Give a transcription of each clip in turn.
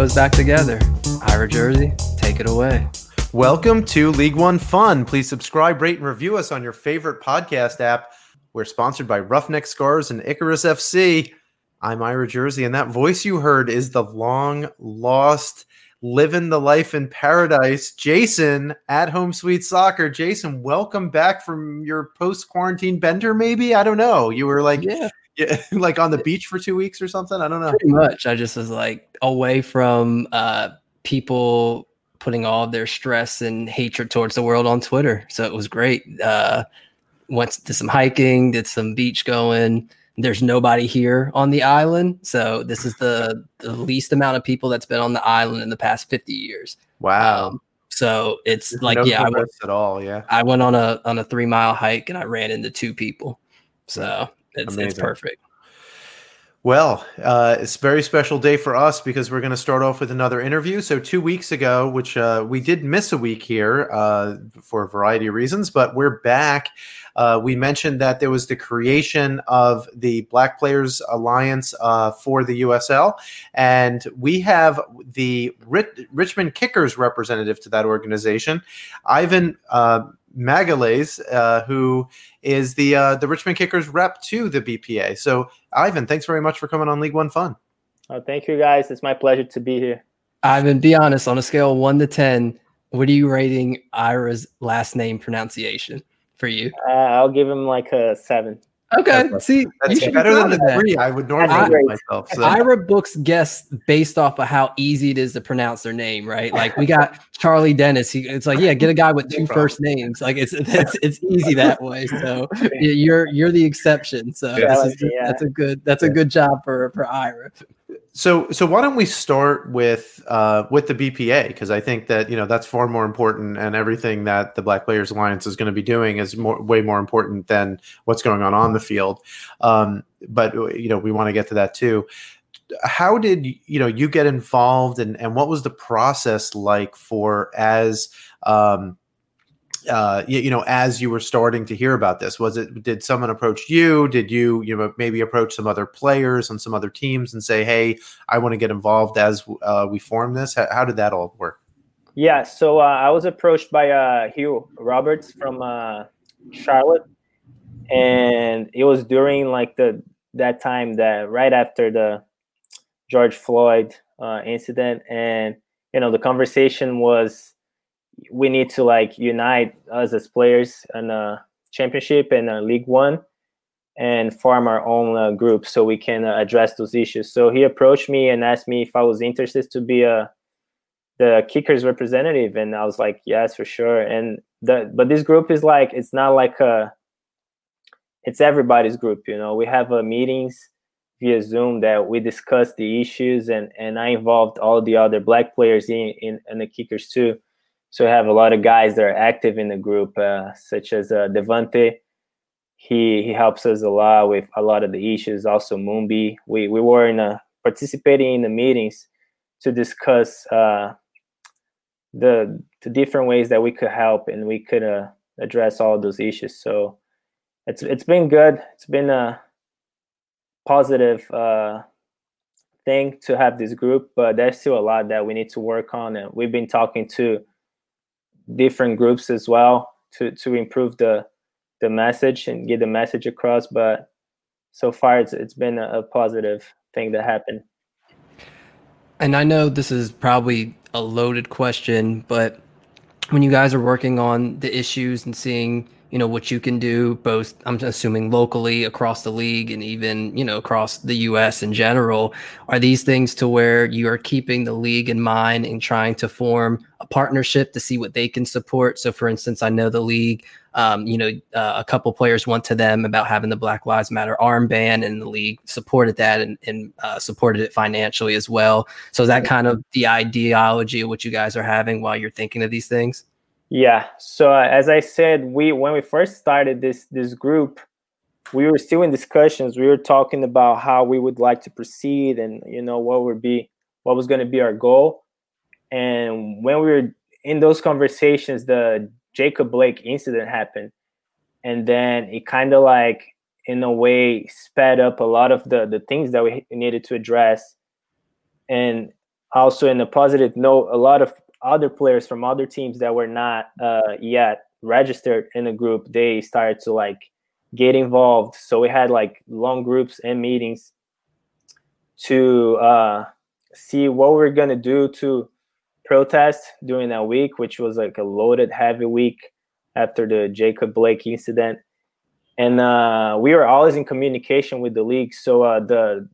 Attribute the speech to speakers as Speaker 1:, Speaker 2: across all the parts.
Speaker 1: goes back together. Ira Jersey, take it away.
Speaker 2: Welcome to League One Fun. Please subscribe, rate, and review us on your favorite podcast app. We're sponsored by Roughneck Scars and Icarus FC. I'm Ira Jersey, and that voice you heard is the long lost, living the life in paradise, Jason at Home Sweet Soccer. Jason, welcome back from your post quarantine bender, maybe? I don't know. You were like,
Speaker 1: Yeah,
Speaker 2: yeah, like on the beach for two weeks or something. I don't know.
Speaker 1: pretty much. I just was like away from uh, people putting all their stress and hatred towards the world on Twitter. So it was great. Uh, went to some hiking, did some beach going. There's nobody here on the island, so this is the the least amount of people that's been on the island in the past 50 years.
Speaker 2: Wow.
Speaker 1: Um, so it's
Speaker 2: There's
Speaker 1: like
Speaker 2: no
Speaker 1: yeah, I went,
Speaker 2: at all. Yeah.
Speaker 1: I went on a on a three mile hike and I ran into two people. So it's it's perfect.
Speaker 2: Well, uh, it's a very special day for us because we're going to start off with another interview. So, two weeks ago, which uh, we did miss a week here uh, for a variety of reasons, but we're back. Uh, we mentioned that there was the creation of the Black Players Alliance uh, for the USL, and we have the Richmond Kickers representative to that organization, Ivan Magalhaes, uh, who is the uh, the Richmond Kickers rep to the BPA. So, Ivan, thanks very much for coming on League One Fun.
Speaker 3: Oh, thank you guys. It's my pleasure to be here.
Speaker 1: Ivan, be honest. On a scale of one to ten, what are you rating Ira's last name pronunciation for you?
Speaker 3: Uh, I'll give him like a seven.
Speaker 1: Okay,
Speaker 2: That's-
Speaker 1: see,
Speaker 2: That's better than the
Speaker 1: that.
Speaker 2: three I would normally give myself. So.
Speaker 1: Ira books guests based off of how easy it is to pronounce their name, right? Like we got Charlie Dennis. He, it's like, yeah, get a guy with two first names. Like it's it's, it's easy that way. So you're you're the exception. So
Speaker 2: Yeah.
Speaker 1: this is,
Speaker 3: Yeah.
Speaker 1: that's a good that's a good job for for Ira.
Speaker 2: So, so why don't we start with uh, with the BPA? Because I think that you know that's far more important, and everything that the Black Players Alliance is going to be doing is more, way more important than what's going on on the field. Um, but you know, we want to get to that too. How did you know you get involved, and and what was the process like for as um, uh, you, you know, as you were starting to hear about this, was it did someone approach you? Did you you know maybe approach some other players on some other teams and say, "Hey, I want to get involved as uh, we form this"? How, how did that all work?
Speaker 3: Yeah, so uh, I was approached by uh, Hugh Roberts from uh, Charlotte, and it was during like the that time that right after the George Floyd uh, incident, and you know the conversation was we need to like unite us as players in a championship and a League One, and form our own uh, group so we can uh, address those issues. So he approached me and asked me if I was interested to be a the kickers representative and i was like yes for sure. And the but this group is like it's not like a it's everybody's group you know? We have uh, meetings via zoom that we discuss the issues and and i involved all the other black players in in, in the kickers too so we have a lot of guys that are active in the group uh, such as uh, devante he he helps us a lot with a lot of the issues also moonby we we were in a participating in the meetings to discuss uh, the the different ways that we could help and we could uh, address all those issues. So it's it's been good. It's been a positive uh, thing to have this group, but there's still a lot that we need to work on, and we've been talking to different groups as well to to improve the the message and get the message across. But so far, it's it's been a, a positive thing that happened.
Speaker 1: And I know this is probably a loaded question, but when you guys are working on the issues and seeing, you know, what you can do, both I'm assuming locally across the league and even, you know, across the US in general, are these things to where you are keeping the league in mind and trying to form a partnership to see what they can support? So, for instance, I know the league um, you know, uh, a couple players went to them about having the Black Lives Matter armband, and the league supported that and, and uh, supported it financially as well. So is that kind of the ideology of what you guys are having while you're thinking of these things?
Speaker 3: Yeah. So uh, as I said, we when we first started this this group, we were still in discussions. We were talking about how we would like to proceed, and you know what would be what was going to be our goal. And when we were in those conversations, the Jacob Blake incident happened, and then it kind of like in a way sped up a lot of the the things that we needed to address. And also in a positive note, a lot of other players from other teams that were not uh, yet registered in the group, they started to like get involved. So we had like long groups and meetings to uh, see what we're gonna do to protest during that week, which was like a loaded, heavy week after the Jacob Blake incident. And uh, we were always in communication with the league. So uh, the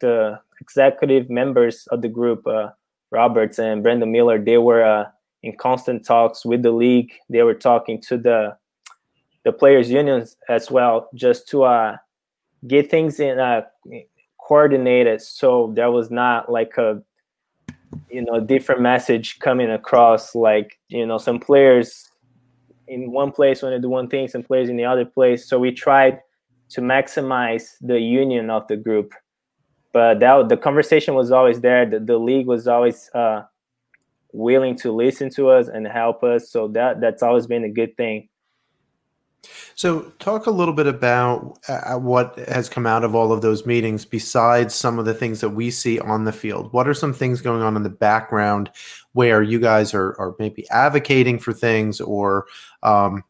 Speaker 3: the executive members of the group, uh, Roberts and Brandon Miller, they were uh, in constant talks with the league. They were talking to the the players' unions as well, just to uh, get things in uh, coordinated, so there was not like a you know different message coming across. Like you know, some players in one place want to do one thing, some players in the other place. So we tried to maximize the union of the group but that the conversation was always there. The, the league was always uh, willing to listen to us and help us. So that that's always been a good thing.
Speaker 2: So, talk a little bit about uh, what has come out of all of those meetings besides some of the things that we see on the field. What are some things going on in the background where you guys are, are maybe advocating for things or um,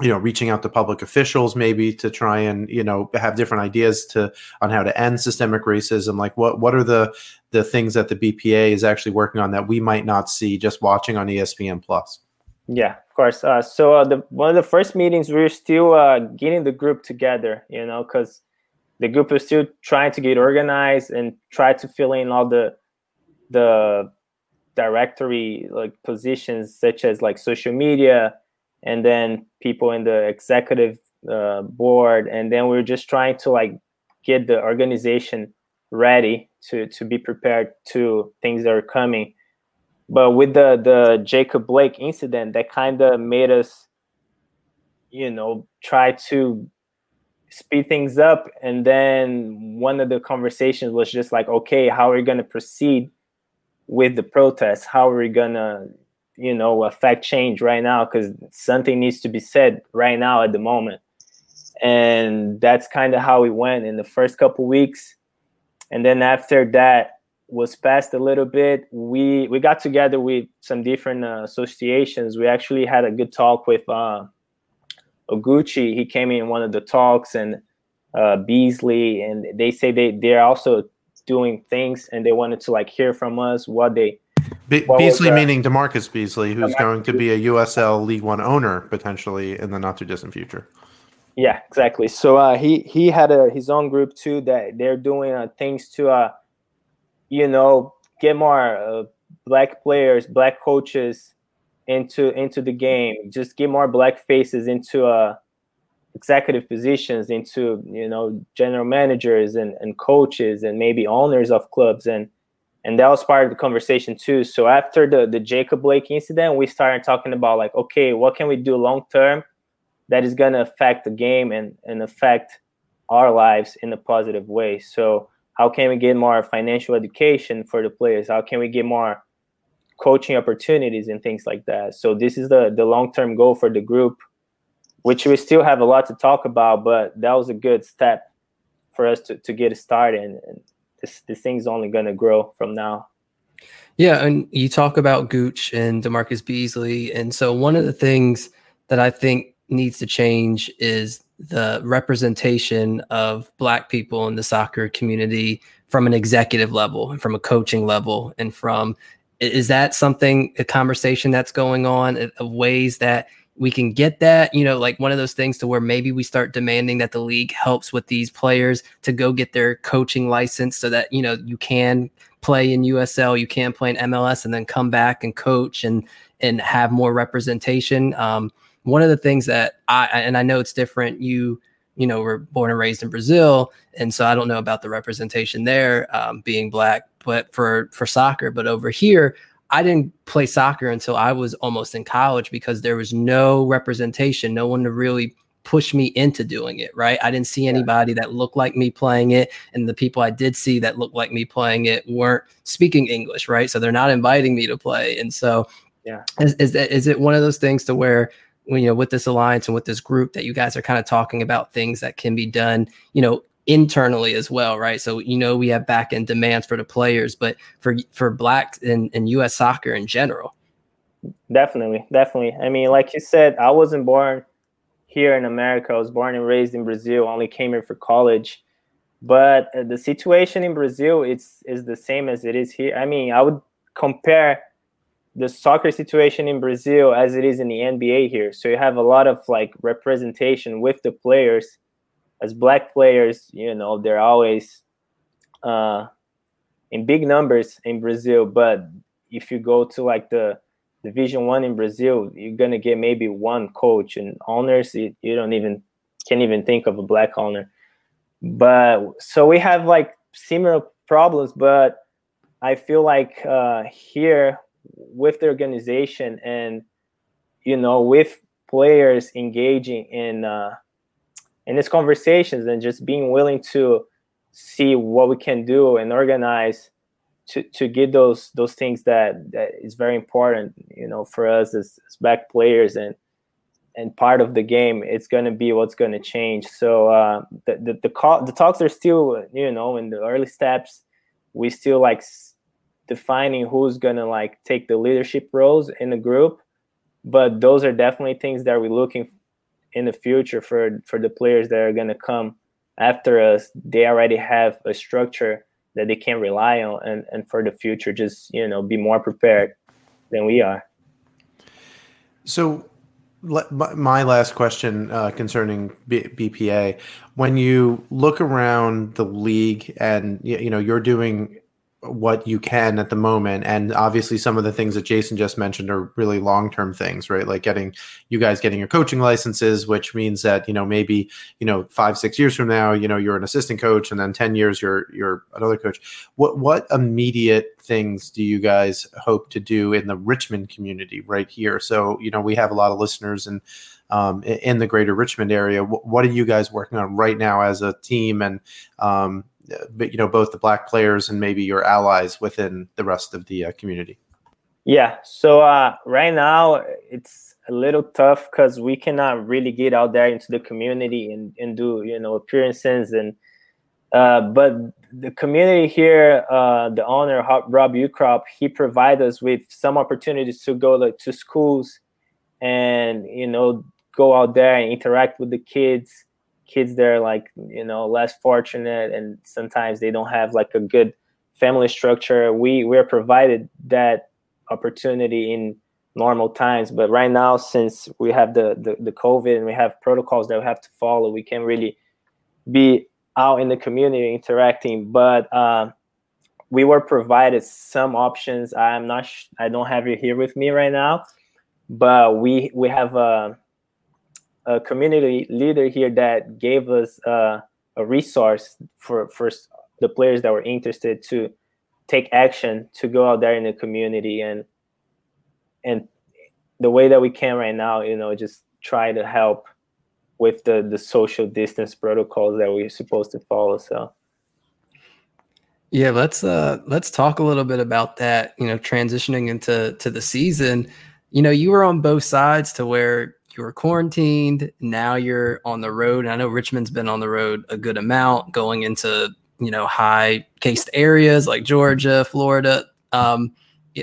Speaker 2: you know reaching out to public officials maybe to try and you know have different ideas to on how to end systemic racism. Like what what are the the things that the bpa is actually working on that we might not see just watching on espn plus?
Speaker 3: Yeah of course. Uh, so uh, the one of the first meetings we are still uh, getting the group together you know because the group is still trying to get organized and try to fill in all the the directory like positions such as like social media and then people in the executive uh, board and then we are just trying to like get the organization ready to to be prepared to things that are coming. But with the the jacob blake incident that kind of made us you know try to speed things up and then one of the conversations was just like okay how are we going to proceed with the protest? How are we going to you know affect change right now because something needs to be said right now at the moment. And that's kind of how we went in the first couple weeks. And then after that was passed a little bit we we got together with some different uh, associations. We actually had a good talk with uh oguchi. He came in one of the talks and uh beasley and they say they they're also doing things and they wanted to like hear from us what they
Speaker 2: Be- Beasley meaning DaMarcus Beasley, who's DaMarcus going to be a USL League One owner potentially in the not too distant future.
Speaker 3: Yeah, exactly. So uh, he he had a, his own group too that they're doing uh, things to, uh, you know, get more uh, black players, black coaches into into the game. Just get more black faces into uh, executive positions, into you know general managers and, and coaches and maybe owners of clubs and and that was part of the conversation too. So after the the jacob blake incident we started talking about like okay what can we do long term that is going to affect the game and and affect our lives in a positive way? So how can we get more financial education for the players? How can we get more coaching opportunities and things like that? So this is the the long term goal for the group which we still have a lot to talk about but that was a good step for us to, to get started and this this thing's only going to grow from now.
Speaker 1: Yeah, and you talk about Gooch and DaMarcus Beasley, and so one of the things that I think needs to change is the representation of Black people in the soccer community from an executive level and from a coaching level, and from is that something a conversation that's going on of ways that we can get that, you know, like one of those things to where maybe we start demanding that the league helps with these players to go get their coaching license so that, you know, you can play in USL, you can play in MLS and then come back and coach and and have more representation. Um, one of the things that I and I know it's different, you you know, were born and raised in Brazil, and so I don't know about the representation there, um, being black, but for for soccer, but over here, I didn't play soccer until I was almost in college because there was no representation, no one to really push me into doing it, right? I didn't see anybody that looked like me playing it. And the people I did see that looked like me playing it weren't speaking English, right? So they're not inviting me to play. And so, yeah, is, is, that, is it one of those things to where, when, you know, with this alliance and with this group that you guys are kind of talking about things that can be done, you know, internally as well, right? So you know we have back end demands for the players, but for for blacks and, and US soccer in general.
Speaker 3: Definitely, definitely. I mean, like you said, I wasn't born here in America. I was born and raised in Brazil. Only came here for college. But uh, the situation in Brazil it's is the same as it is here. I mean, I would compare the soccer situation in Brazil as it is in the NBA here. So you have a lot of like representation with the players. As black players, you know, they're always uh, in big numbers in Brazil. But if you go to like the Division One in Brazil, you're gonna get maybe one coach and owners. You, you don't even can't even think of a black owner. But so we have like similar problems, but I feel like uh, here with the organization and you know with players engaging in uh, in these conversations and just being willing to see what we can do and organize to, to get those those things that that is very important you know for us as, as back players and and part of the game it's going to be what's going to change. So uh, the the the, call, the talks are still you know in the early steps. We still like defining who's gonna like take the leadership roles in the group but those are definitely things that we're looking in the future for for the players that are gonna come after us they already have a structure that they can rely on and and for the future just you know be more prepared than we are.
Speaker 2: So my last question uh, concerning B- BPA: When you look around the league, and you know you're doing what you can at the moment. And obviously some of the things that jason just mentioned are really long-term things right? Like getting you guys getting your coaching licenses which means that you know maybe you know five six years from now you know you're an assistant coach and then 10 years you're you're another coach. What what immediate things do you guys hope to do in the richmond community right here? So you know we have a lot of listeners and um, in the greater richmond area. What are you guys working on right now as a team? And um, but you know both the black players and maybe your allies within the rest of the uh, community?
Speaker 3: Yeah so uh, right now it's a little tough because we cannot really get out there into the community and, and do you know appearances and uh, but the community here uh, the owner rob ukrop he provides us with some opportunities to go like, to schools and you know go out there and interact with the kids kids that are like you know less fortunate and sometimes they don't have like a good family structure we we're provided that opportunity in normal times. But right now since we have the, the the covid and we have protocols that we have to follow we can't really be out in the community interacting. But uh, we were provided some options. I'm not sh- i don't have it here with me right now. But we we have a a community leader here that gave us uh, a resource for for the players that were interested to take action to go out there in the community and and the way that we can right now you know just try to help with the the social distance protocols that we're supposed to follow so.
Speaker 1: Yeah let's uh let's talk a little bit about that you know transitioning into to the season. You know you were on both sides to where you were quarantined. Now you're on the road. And I know Richmond's been on the road a good amount, going into you know high cased areas like Georgia, Florida. Um,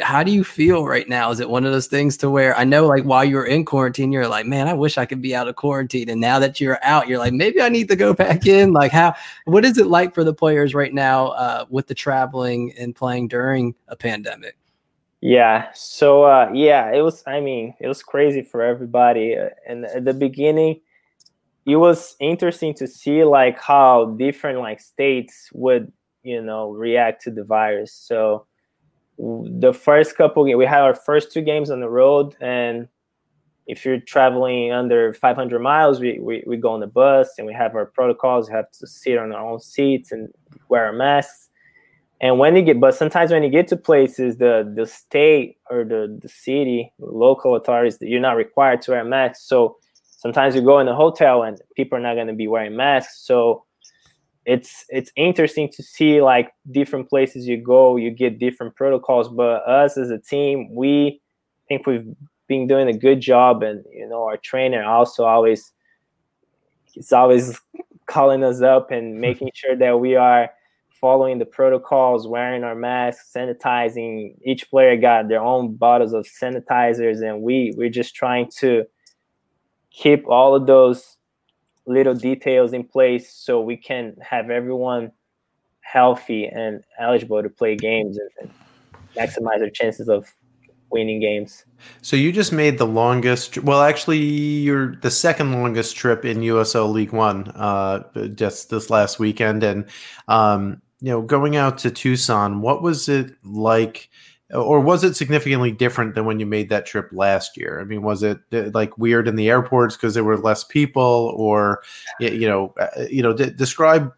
Speaker 1: how do you feel right now? Is it one of those things to where I know, like while you were in quarantine, you're like, man, I wish I could be out of quarantine, and now that you're out, you're like, maybe I need to go back in. Like, how? What is it like for the players right now uh, with the traveling and playing during a pandemic?
Speaker 3: Yeah. So uh, yeah, it was. I mean, it was crazy for everybody. Uh, and at the beginning, it was interesting to see like how different like states would you know react to the virus. So the first couple, we had our first two games on the road, and if you're traveling under 500 miles, we, we, we go on the bus and we have our protocols. We have to sit on our own seats and wear our masks and when you get, but sometimes when you get to places, the the state or the the city, local authorities, you're not required to wear masks. So sometimes you go in a hotel and people are not going to be wearing masks. So it's it's interesting to see like different places you go, you get different protocols. But us as a team, we think we've been doing a good job, and you know our trainer also always it's always calling us up and making sure that we are following the protocols, wearing our masks, sanitizing. Each player got their own bottles of sanitizers, and we we're just trying to keep all of those little details in place so we can have everyone healthy and eligible to play games and, maximize their chances of winning games.
Speaker 2: So you just made the longest. Well, actually, you're the second longest trip in USL League One uh, just this last weekend, and um, you know, going out to Tucson, what was it like? Or was it significantly different than when you made that trip last year? I mean, was it uh, like weird in the airports because there were less people, or you know, uh, you know, d- describe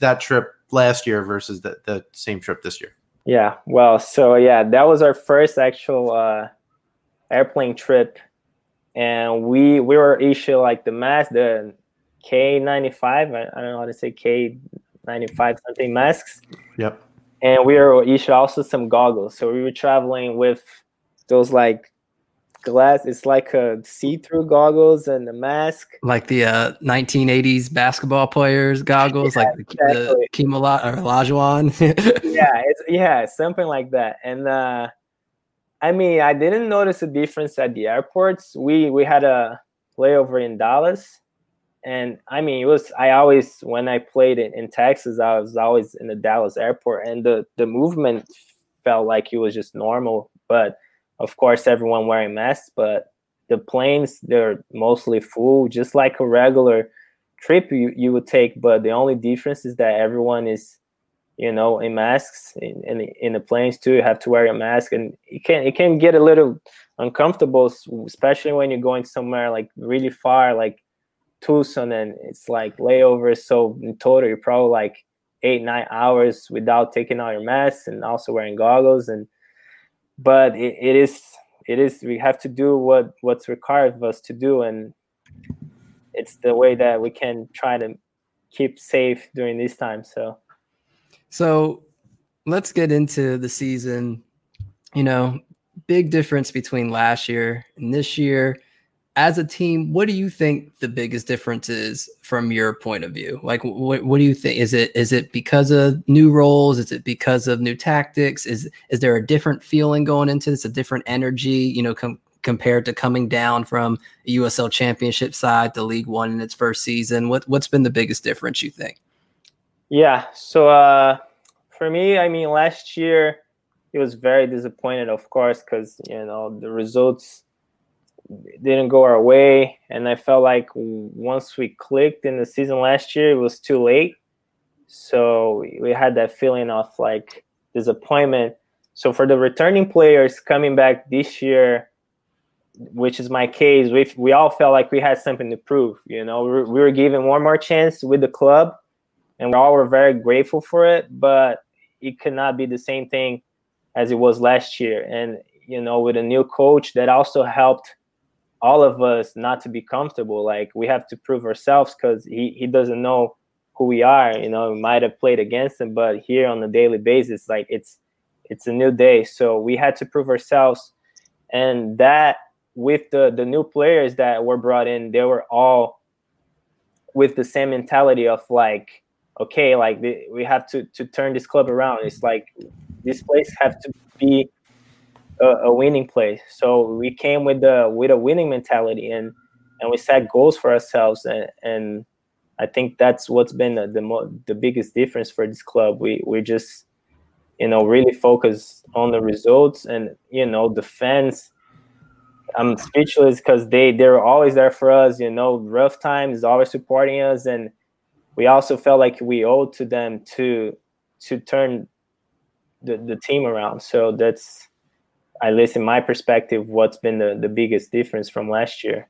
Speaker 2: that trip last year versus the, the same trip this year?
Speaker 3: Yeah, well, so yeah, that was our first actual uh, airplane trip, and we we were issued like the mask, the K ninety five. I don't know how to say K ninety five something masks.
Speaker 2: Yep.
Speaker 3: And we were issued also some goggles. So we were traveling with those like glass. It's like a see-through goggles and a mask,
Speaker 1: like the uh, 1980s basketball players goggles, yeah, like the, exactly. the Kimola or Lajuan.
Speaker 3: yeah, it's yeah, something like that. And uh, I mean, I didn't notice a difference at the airports. We we had a layover in Dallas, and I mean, it was I always when I played in, in Texas, I was always in the Dallas airport, and the the movement felt like it was just normal, but of course everyone wearing masks but the planes they're mostly full just like a regular trip you, you would take. But the only difference is that everyone is you know in masks in, in, in the planes too. You have to wear a mask and it can it can get a little uncomfortable especially when you're going somewhere like really far like tucson and it's like layovers so in total you're probably like eight nine hours without taking out your mask and also wearing goggles and but it, it is it is we have to do what what's required of us to do and it's the way that we can try to keep safe during this time so.
Speaker 1: So let's get into the season. You know big difference between last year and this year as a team, what do you think the biggest difference is from your point of view? Like, what, what do you think? Is it is it because of new roles? Is it because of new tactics? Is is there a different feeling going into this? A different energy? You know, com- compared to coming down from USL Championship side to League One in its first season. What what's been the biggest difference you think?
Speaker 3: Yeah. So uh, for me, I mean, last year it was very disappointed, of course, because you know the results didn't go our way. And i felt like once we clicked in the season last year it was too late. So we had that feeling of like disappointment. So for the returning players coming back this year which is my case we, we all felt like we had something to prove you know? We were, we were given one more chance with the club and we all were very grateful for it but it could not be the same thing as it was last year. And you know with a new coach that also helped all of us not to be comfortable. Like we have to prove ourselves because he, he doesn't know who we are. You know, we might have played against him, but here on a daily basis, like it's it's a new day. So we had to prove ourselves. And that with the the new players that were brought in, they were all with the same mentality of like, okay, like we have to to turn this club around. It's like this place have to be a, a winning place. So we came with the with a winning mentality and and we set goals for ourselves and, and I think that's what's been the the, mo- the biggest difference for this club. We we just you know really focus on the results and you know the fans. I'm speechless because they they're always there for us. You know, rough times always supporting us, and we also felt like we owed to them to to turn the, the team around. So that's at least in my perspective, what's been the, the biggest difference from last year.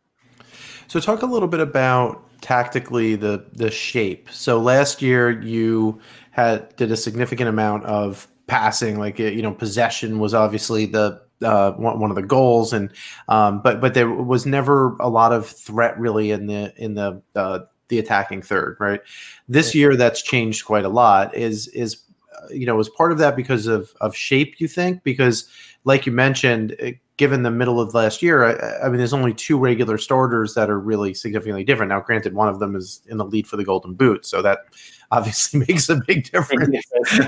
Speaker 2: So talk a little bit about tactically the the shape. So last year you had did a significant amount of passing, like you know possession was obviously the uh, one of the goals, and um, but but there was never a lot of threat really in the in the uh, the attacking third, right? This year that's changed quite a lot. Is is you know, was part of that because of of shape? You think because, like you mentioned, eh, given the middle of last year, I, I, mean, there's only two regular starters that are really significantly different. Now, granted, one of them is in the lead for the Golden Boot, so that obviously makes a big difference.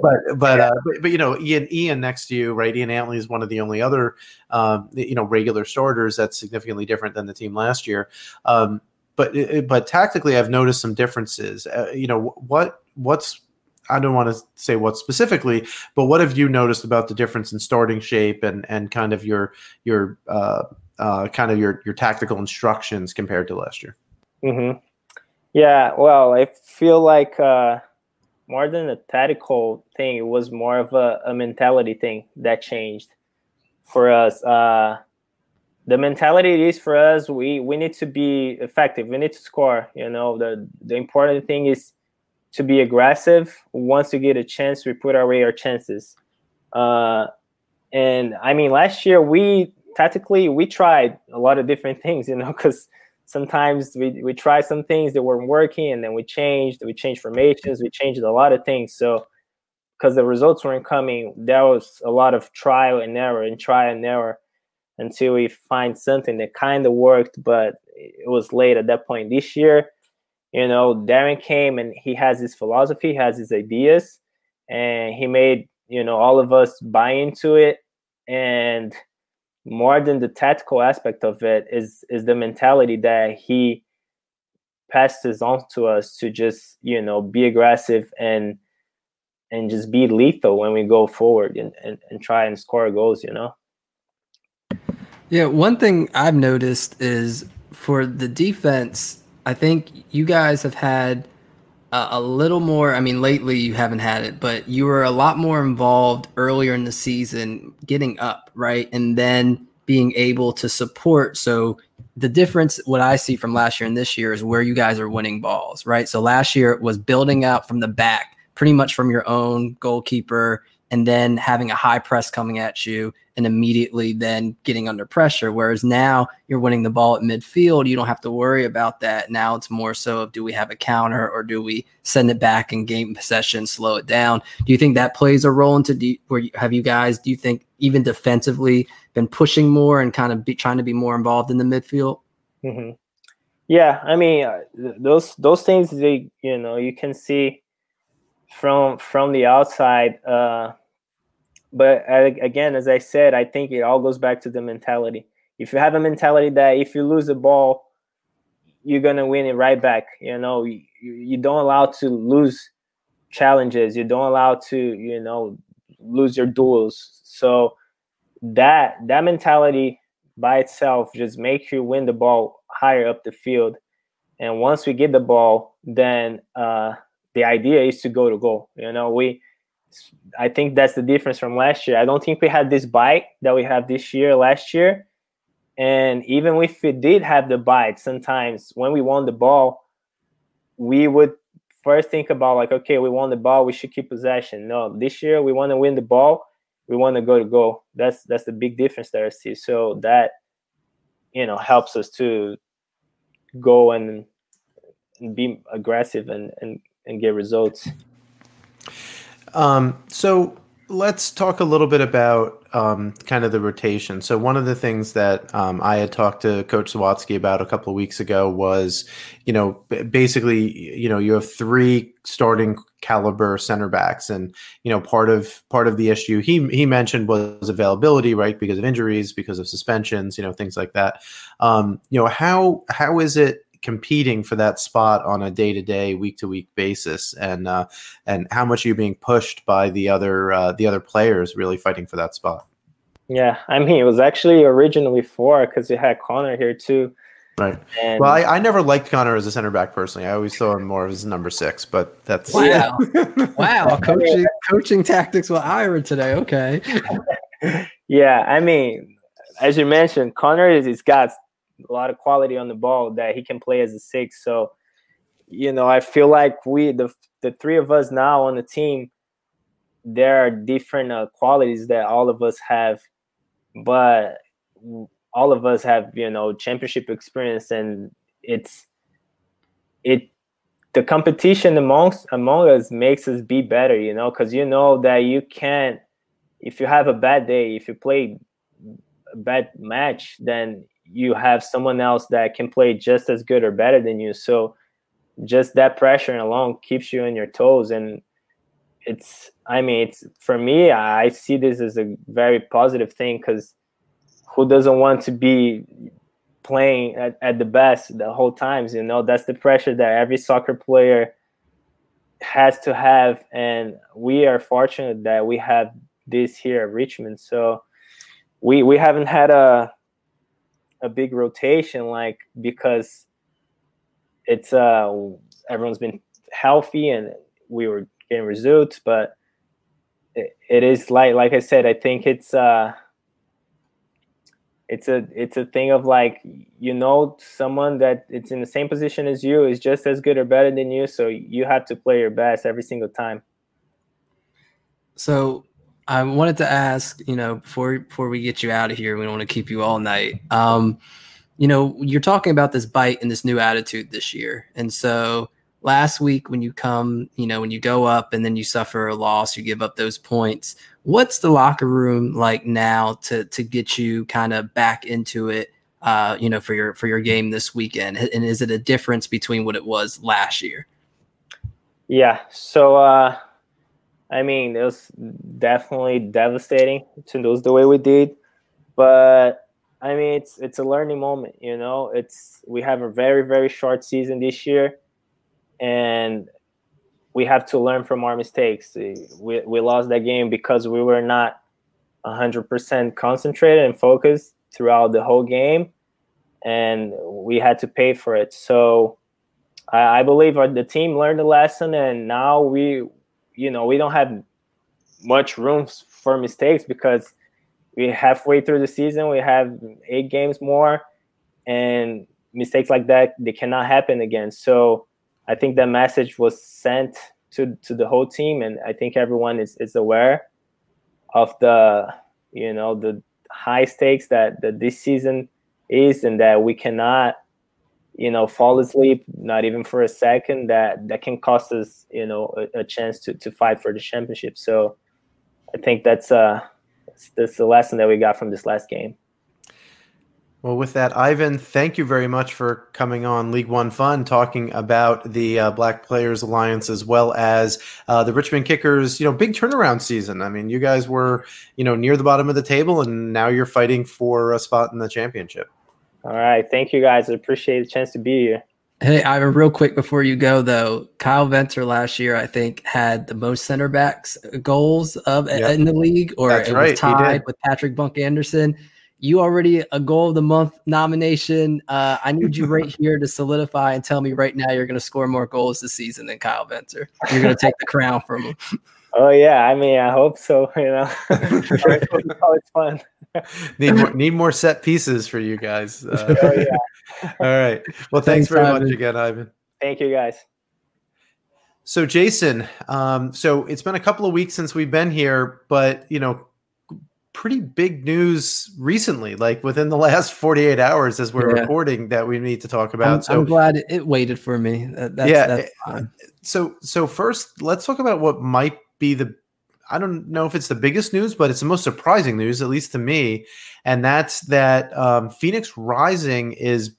Speaker 2: but but, uh, but, but you know, Ian Ian next to you, right? Ian Antley is one of the only other um, you know regular starters that's significantly different than the team last year. Um, but but tactically, I've noticed some differences. Uh, you know what what's I don't want to say what specifically, but what have you noticed about the difference in starting shape and and kind of your your uh, uh, kind of your your tactical instructions compared to last year?
Speaker 3: Mm-hmm. Yeah, well, I feel like uh, more than a tactical thing, it was more of a, a mentality thing that changed for us. Uh, the mentality is for us, we we need to be effective. We need to score. You know, the the important thing is to be aggressive. Once we get a chance, we put away our chances. Uh, and I mean, last year we tactically we tried a lot of different things. You know, because sometimes we we try some things that weren't working, and then we changed. We changed formations. We changed a lot of things. So because the results weren't coming, there was a lot of trial and error and trial and error until we find something that kind of worked, but it was late at that point. This year, you know, Darren came and he has his philosophy, has his ideas, and he made you know all of us buy into it. And more than the tactical aspect of it is is the mentality that he passes on to us to just you know be aggressive and and just be lethal when we go forward and, and, and try and score goals you know
Speaker 1: yeah one thing i've noticed is for the defense i think you guys have had a, a little more i mean lately you haven't had it but you were a lot more involved earlier in the season getting up right? And then being able to support. So the difference what i see from last year and this year is where you guys are winning balls right? So last year it was building out from the back pretty much from your own goalkeeper and then having a high press coming at you and immediately then getting under pressure. Whereas now you're winning the ball at midfield. You don't have to worry about that. Now it's more so of do we have a counter or do we send it back and gain possession, slow it down? Do you think that plays a role into de- where you, have you guys, do you think even defensively been pushing more and kind of be, trying to be more involved in the midfield?
Speaker 3: Mm-hmm. Yeah, I mean, uh, those those things they you know you can see from from the outside. Uh, but again, as I said, I think it all goes back to the mentality. If you have a mentality that if you lose the ball, you're gonna win it right back. You know, you, you don't allow to lose challenges. You don't allow to you know lose your duels. So that that mentality by itself just makes you win the ball higher up the field. And once we get the ball, then uh, the idea is to go to goal. You know, we I think that's the difference from last year. I don't think we had this bite that we have this year, last year. And even if we did have the bite, sometimes when we won the ball, we would first think about like, okay, we won the ball, we should keep possession. No, this year we want to win the ball, we want to go to goal. That's that's the big difference there I see. So that you know helps us to go and, and be aggressive and, and and get results.
Speaker 2: Um, so let's talk a little bit about um, kind of the rotation. So one of the things that um, I had talked to Coach Sawatzky about a couple of weeks ago was, you know, basically, you know, you have three starting caliber center backs, and you know, part of part of the issue he he mentioned was availability, right, because of injuries, because of suspensions, you know, things like that. Um, you know, how how is it competing for that spot on a day to day, week to week basis, and uh, and how much are you being pushed by the other uh, the other players really fighting for that spot?
Speaker 3: Yeah, I mean, it was actually originally four because you had Connor here too.
Speaker 2: Right. And well, I, I never liked Connor as a center back personally. I always saw him more as number six, but that's
Speaker 1: wow, wow, coaching coaching tactics with Ira today. Okay.
Speaker 3: yeah, I mean, as you mentioned, Connor is he's got a lot of quality on the ball that he can play as a six. So, you know, I feel like we the the three of us now on the team, there are different uh, qualities that all of us have, but all of us have you know championship experience, and it's it the competition amongst among us makes us be better, you know, because you know that you can't. If you have a bad day, if you play a bad match, then you have someone else that can play just as good or better than you. So just that pressure alone keeps you on your toes. And it's i mean it's for me i see this as a very positive thing because who doesn't want to be playing at, at the best the whole times you know? That's the pressure that every soccer player has to have. And we are fortunate that we have this here at richmond. So we we haven't had a a big rotation like because it's uh everyone's been healthy and we were getting results but it, it is like like i said i think it's uh it's a it's a thing of like you know someone that it's in the same position as you is just as good or better than you so you have to play your best every single time.
Speaker 1: So i wanted to ask you know before before we get you out of here we don't want to keep you all night um you know you're talking about this bite and this new attitude this year and so last week when you come, you know, when you go up and then you suffer a loss, you give up those points. What's the locker room like now to to get you kind of back into it? Uh, you know, for your for your game this weekend, and is it a difference between what it was last year?
Speaker 3: Yeah. So, uh, I mean, it was definitely devastating to lose the way we did, but I mean, it's it's a learning moment. You know, it's we have a very very short season this year and we have to learn from our mistakes. We, we lost that game because we were not 100% concentrated and focused throughout the whole game, and we had to pay for it. So I, I believe the team learned the lesson, and now we, you know, we don't have much room for mistakes because we halfway through the season, we have eight games more, and mistakes like that they cannot happen again. So I think that message was sent to to the whole team, and I think everyone is is aware of the you know the high stakes that that this season is, and that we cannot you know fall asleep not even for a second that that can cost us you know a, a chance to to fight for the championship so i think that's uh that's, the lesson that we got from this last game
Speaker 2: well, with that, Ivan, thank you very much for coming on League One Fun, talking about the uh, Black Players Alliance as well as uh, the Richmond Kickers. You know, big turnaround season. I mean, you guys were you know near the bottom of the table, and now you're fighting for a spot in the championship.
Speaker 3: All right, thank you guys. I appreciate the chance to be here.
Speaker 1: Hey, Ivan, real quick before you go though, Kyle Venter last year I think had the most center backs goals of yep. in the league, or That's it right. was tied with Patrick Bunk-Andersen you already a goal of the month nomination. Uh, I need you right here to solidify and tell me right now you're going to score more goals this season than Kyle Venter. You're going to take the crown from him.
Speaker 3: Oh yeah, I mean I hope so. You know, it's always fun.
Speaker 2: need more need more set pieces for you guys. Uh, oh, yeah. all right. Well, thanks, thanks very Ivan. much again, Ivan.
Speaker 3: Thank you, guys.
Speaker 2: So, Jason, um, so it's been a couple of weeks since we've been here, but you know, pretty big news recently, like within the last 48 hours as we're yeah. recording that we need to talk about.
Speaker 1: I'm,
Speaker 2: so
Speaker 1: I'm glad it waited for me. That's, yeah. That's eh,
Speaker 2: so, so first let's talk about what might be the, I don't know if it's the biggest news, but it's the most surprising news, at least to me. And that's that um, Phoenix Rising is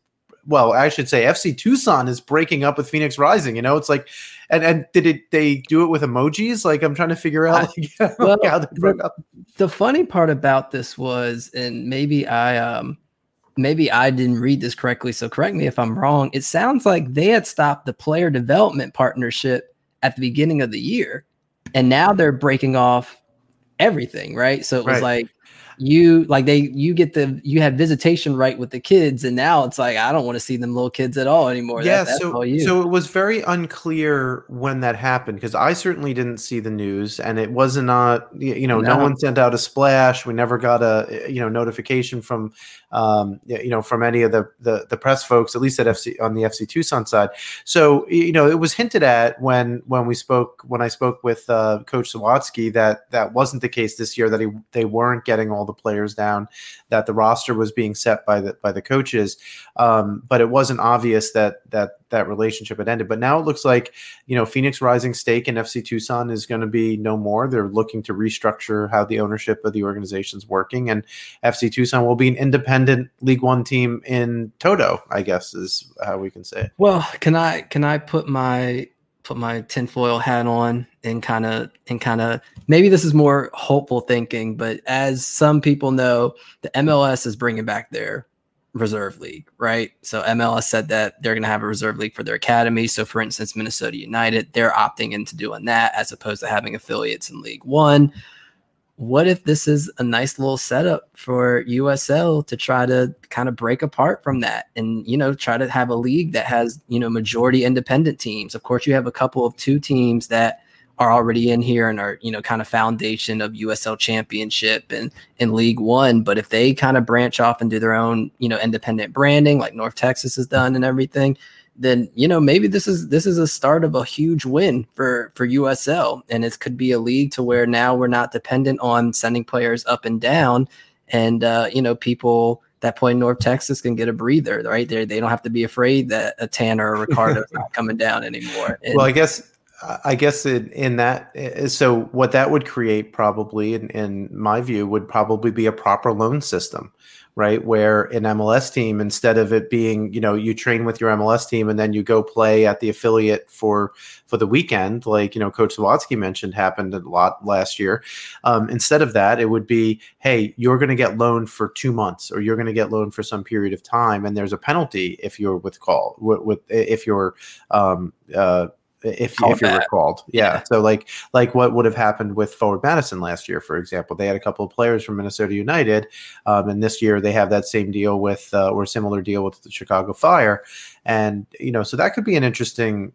Speaker 2: well, I should say FC Tucson is breaking up with Phoenix Rising. You know, it's like, and and did it they do it with emojis? Like I'm trying to figure out like, well, how they broke
Speaker 1: the,
Speaker 2: up.
Speaker 1: The funny part about this was, and maybe I um maybe I didn't read this correctly, so correct me if I'm wrong. It sounds like they had stopped the player development partnership at the beginning of the year, and now they're breaking off everything, right? So it was right. like you like they you get the you had visitation right with the kids and now it's like i don't want to see them little kids at all anymore
Speaker 2: yeah that, so so it was very unclear when that happened because i certainly didn't see the news and it wasn't uh, not you know no. no one sent out a splash we never got a you know notification from um, you know, from any of the, the, the press folks, at least at FC on the FC Tucson side. So you know, it was hinted at when when we spoke when I spoke with uh, Coach Sawatzky that that wasn't the case this year. That he they weren't getting all the players down, that the roster was being set by the by the coaches. Um, but it wasn't obvious that that that relationship had ended. But now it looks like you know Phoenix Rising stake in FC Tucson is going to be no more. They're looking to restructure how the ownership of the organization is working, and FC Tucson will be an independent League One team in Toto. I guess is how we can say it.
Speaker 1: Well, can I can I put my put my tinfoil hat on and kind of and kind of maybe this is more hopeful thinking, but as some people know, the MLS is bringing back their reserve league, right? So MLS said that they're going to have a reserve league for their academy. So, for instance, Minnesota United, they're opting into doing that as opposed to having affiliates in League One what if this is a nice little setup for USL to try to kind of break apart from that and you know try to have a league that has you know majority independent teams? Of course you have a couple of two teams that are already in here and are you know kind of foundation of USL championship and in League 1 but if they kind of branch off and do their own you know independent branding like North Texas has done and everything then you know maybe this is this is a start of a huge win for for USL and it could be a league to where now we're not dependent on sending players up and down. And uh, you know people that play North Texas can get a breather right? There they don't have to be afraid that a Tanner or Ricardo is not coming down anymore.
Speaker 2: And, well I guess I guess in, in that so what that would create probably in, in my view would probably be a proper loan system right? Where an MLS team, instead of it being, you know, you train with your MLS team and then you go play at the affiliate for for the weekend, like you know, Coach Sawatzky mentioned happened a lot last year. Um, instead of that, it would be, hey, you're going to get loaned for two months, or you're going to get loaned for some period of time, and there's a penalty if you're with call with, with if you're um, uh, if, if you're recalled. Yeah. yeah. So like like what would have happened with Forward Madison last year, for example, they had a couple of players from Minnesota United, um, and this year they have that same deal with uh, or similar deal with the Chicago Fire, and you know so that could be an interesting.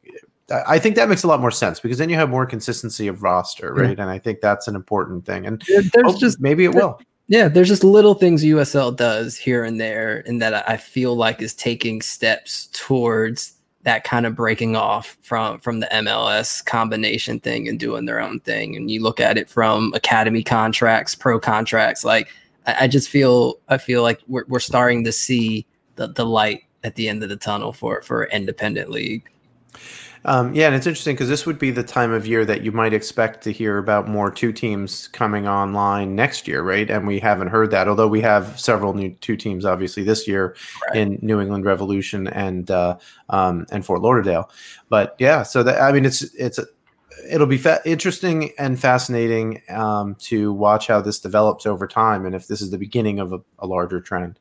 Speaker 2: I think that makes a lot more sense because then you have more consistency of roster, right? And I think that's an important thing. And there's oh, just maybe it will.
Speaker 1: Yeah, there's just little things USL does here and there, and that I feel like is taking steps towards that kind of breaking off from from the MLS combination thing and doing their own thing. And you look at it from academy contracts, pro contracts. Like I, I just feel I feel like we're we're starting to see the the light at the end of the tunnel for for independent league.
Speaker 2: Um, yeah, and it's interesting because this would be the time of year that you might expect to hear about more two teams coming online next year, right? And we haven't heard that, although we have several new two teams, obviously this year right. in New England Revolution and uh, um, and Fort Lauderdale. But yeah, so that I mean, it's it's it'll be fa- interesting and fascinating um, to watch how this develops over time, and if this is the beginning of a, a larger trend.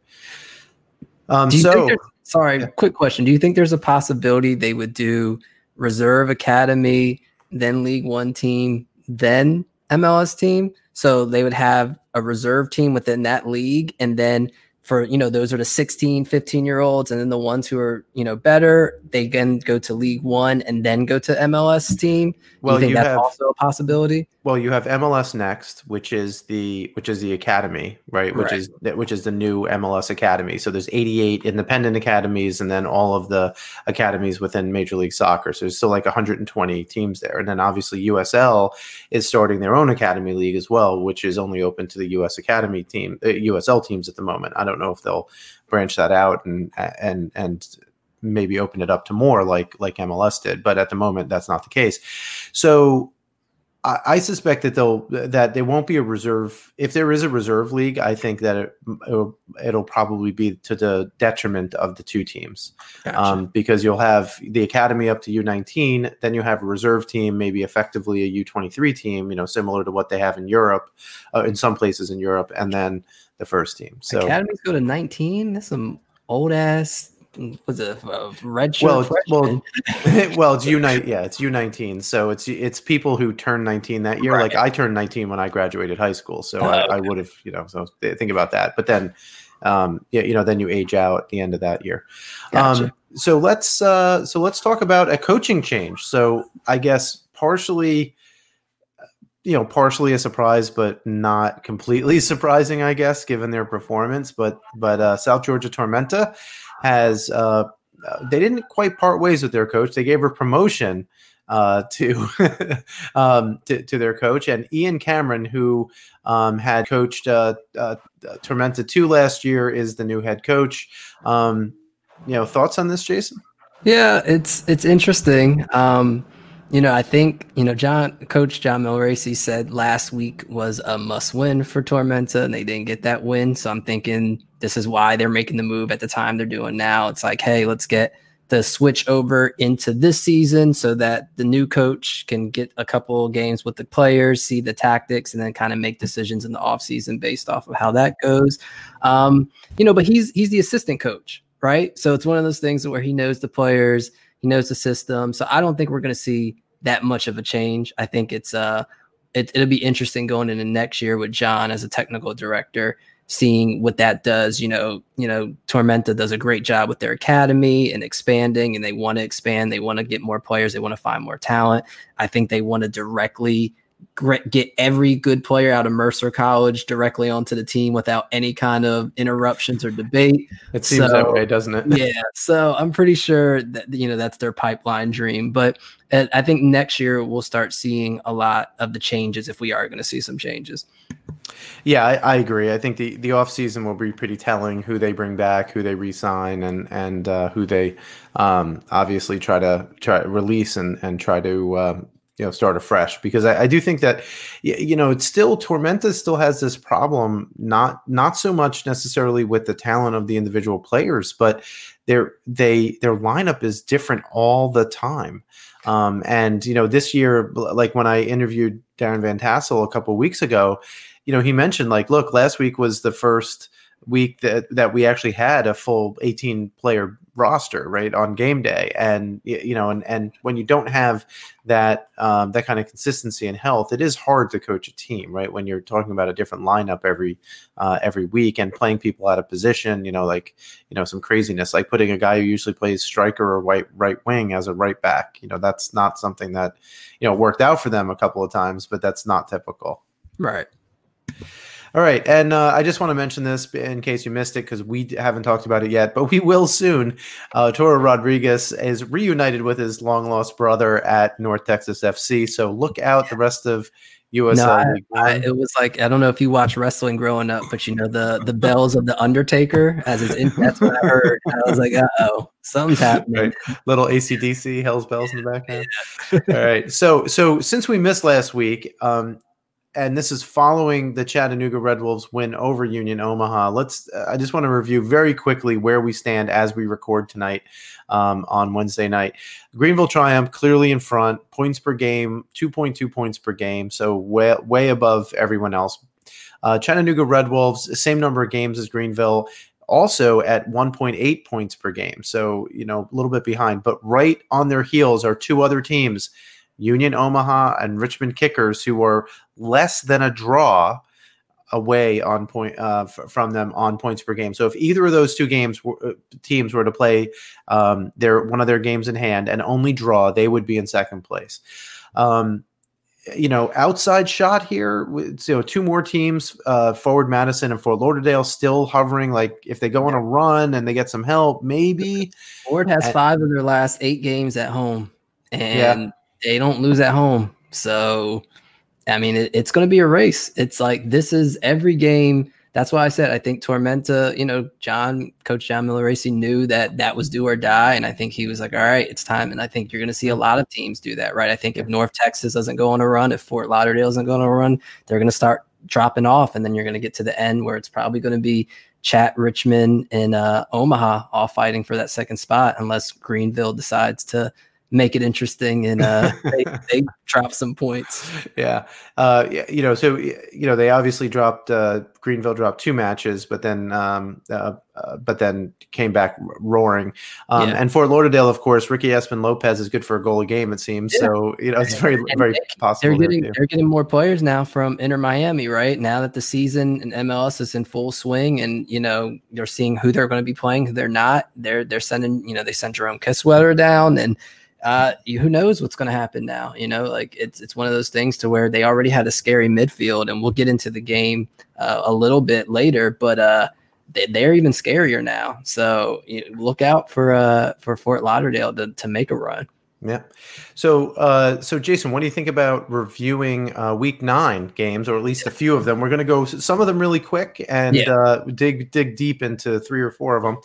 Speaker 1: Um, so, sorry, yeah. quick question: Do you think there's a possibility they would do? Reserve academy, then League One team, then MLS team. So they would have a reserve team within that league and then for you know those are the 16 15 year olds and then the ones who are you know better they then go to league one and then go to mls team. Well you think you that's have, also a possibility?
Speaker 2: Well you have mls next which is the which is the academy right? Which right. is which is the new mls academy. So there's 88 independent academies and then all of the academies within major league soccer. So there's still like 120 teams there. And then obviously usl is starting their own academy league as well which is only open to the us academy team uh, usl teams at the moment. I don't don't know if they'll branch that out and and and maybe open it up to more like like MLS did. But at the moment, that's not the case. So I, I suspect that they'll that there won't be a reserve. If there is a reserve league, I think that it, it'll, it'll probably be to the detriment of the two teams, gotcha. um, because you'll have the academy up to U nineteen, then you have a reserve team, maybe effectively a U twenty three team, you know, similar to what they have in Europe, uh, in some places in Europe, and then the first team. So
Speaker 1: academies go to 19. That's some old ass was it a red shirt?
Speaker 2: Well, well, well, it's U nine. Yeah, it's U nineteen. So it's it's people who turn nineteen that year. Right. Like I turned nineteen when I graduated high school, so oh, I, okay. I would have, you know. So think about that. But then, um, yeah, you know, then you age out at the end of that year. Gotcha. Um, so let's uh, so let's talk about a coaching change. So I guess partially you know, partially a surprise, but not completely surprising, I guess, given their performance. But but uh, South Georgia Tormenta has uh, they didn't quite part ways with their coach. They gave her promotion, uh, to, um, to to their coach and Ian Cameron, who um, had coached uh, uh, Tormenta two last year, is the new head coach. Um, you know, thoughts on this, Jason?
Speaker 1: Yeah, it's it's interesting. Um, you know, I think you know John, Coach John Miglarese said last week was a must-win for Tormenta, and they didn't get that win. So I'm thinking this is why they're making the move at the time they're doing now. It's like, hey, let's get the switch over into this season so that the new coach can get a couple games with the players, see the tactics, and then kind of make decisions in the offseason based off of how that goes. Um, you know, but he's he's the assistant coach, right? So it's one of those things where he knows the players, he knows the system. So I don't think we're going to see that much of a change. I think it's uh it, it'll be interesting going into next year with John as a technical director seeing what that does. You know, you know, Tormenta does a great job with their academy and expanding, and they want to expand. They want to get more players. They want to find more talent. I think they want to directly get every good player out of Mercer College directly onto the team without any kind of interruptions or debate.
Speaker 2: It seems so, that way, doesn't it?
Speaker 1: yeah. So I'm pretty sure that you know that's their pipeline dream. But uh, I think next year we'll start seeing a lot of the changes if we are going to see some changes.
Speaker 2: Yeah, I, I, agree. I think the the off season will be pretty telling who they bring back, who they resign, and and uh, who they um, obviously try to try release and and try to um, you know start afresh. Because I, I, do think that you know it's still Tormenta still has this problem, not not so much necessarily with the talent of the individual players, but their they their lineup is different all the time. Um, and you know this year, like when I interviewed Darin Van Tassell a couple weeks ago you know, he mentioned like, look, last week was the first week that that we actually had a full 18 player roster right on game day. And you know and and when you don't have that um, that kind of consistency and health it is hard to coach a team right when you're talking about a different lineup every uh, every week and playing people out of position you know like you know some craziness like putting a guy who usually plays striker or right right wing as a right back. You know that's not something that you know worked out for them a couple of times but that's not typical.
Speaker 1: Right
Speaker 2: all right, and uh, I just want to mention this in case you missed it because we haven't talked about it yet, but we will soon. Uh, Toro Rodriguez is reunited with his long lost brother at North Texas FC, so look out the rest of USL.
Speaker 1: No, I, I, it was like I don't know if you watched wrestling growing up, but you know the the bells of the Undertaker as his in, that's what I heard. I was like, oh, something's happening.
Speaker 2: Right. Little ACDC, Hell's Bells in the background. Yeah. All right, so so since we missed last week, um, and this is following the Chattanooga Red Wolves win over Union Omaha. Let's. I just want to review very quickly where we stand as we record tonight um, on Wednesday night. Greenville Triumph clearly in front, points per game, two point two points per game, so way way above everyone else. Uh, Chattanooga Red Wolves, same number of games as Greenville, also at 1.8 points per game. So, you know, a little bit behind, but right on their heels are two other teams Union Omaha and Richmond Kickers, who were less than a draw away on point uh, f- from them on points per game. So if either of those two games uh, teams were to play um, their one of their games in hand and only draw, they would be in second place. Um, you know, outside shot here. With, you know, two more teams, uh, Forward Madison and Fort Lauderdale, still hovering. Like if they go on a run and they get some help, maybe.
Speaker 1: Forward has and, five of their last eight games at home, and yeah they don't lose at home. So, I mean, it, it's going to be a race. It's like this is every game. That's why I said I think Tormenta, you know, John, Coach John Miglarese knew that that was do or die. And I think he was like, all right, it's time. And I think you're going to see a lot of teams do that, right? I think if North Texas doesn't go on a run, if Fort Lauderdale isn't going on a run, they're going to start dropping off. And then you're going to get to the end where it's probably going to be Chat, Richmond, and uh, Omaha all fighting for that second spot, unless Greenville decides to make it interesting and uh, they, they drop some points.
Speaker 2: Yeah. Uh, you know, so, you know, they obviously dropped, uh, Greenville dropped two matches, but then, um, uh, uh, but then came back roaring. Um, yeah. And Fort Lauderdale, of course, Ricky Espin Lopez is good for a goal a game, it seems. Yeah. So, you know, it's very, and very possible.
Speaker 1: They're getting, they're getting more players now from Inter Miami, right? Now that the season and MLS is in full swing and, you know, you're seeing who they're going to be playing, who they're not. They're, they're sending, you know, they sent Jerome Kiesewetter down and, uh, who knows what's going to happen now? You know, like it's it's one of those things to where they already had a scary midfield, and we'll get into the game uh, a little bit later, but uh, they, are even scarier now. So you know, look out for uh for Fort Lauderdale to, to make a run.
Speaker 2: Yeah. So, uh, so Jason, what do you think about reviewing uh, Week Nine games, or at least a few of them? We're going to go some of them really quick and
Speaker 1: Yeah.
Speaker 2: uh, dig dig deep into three or four of them.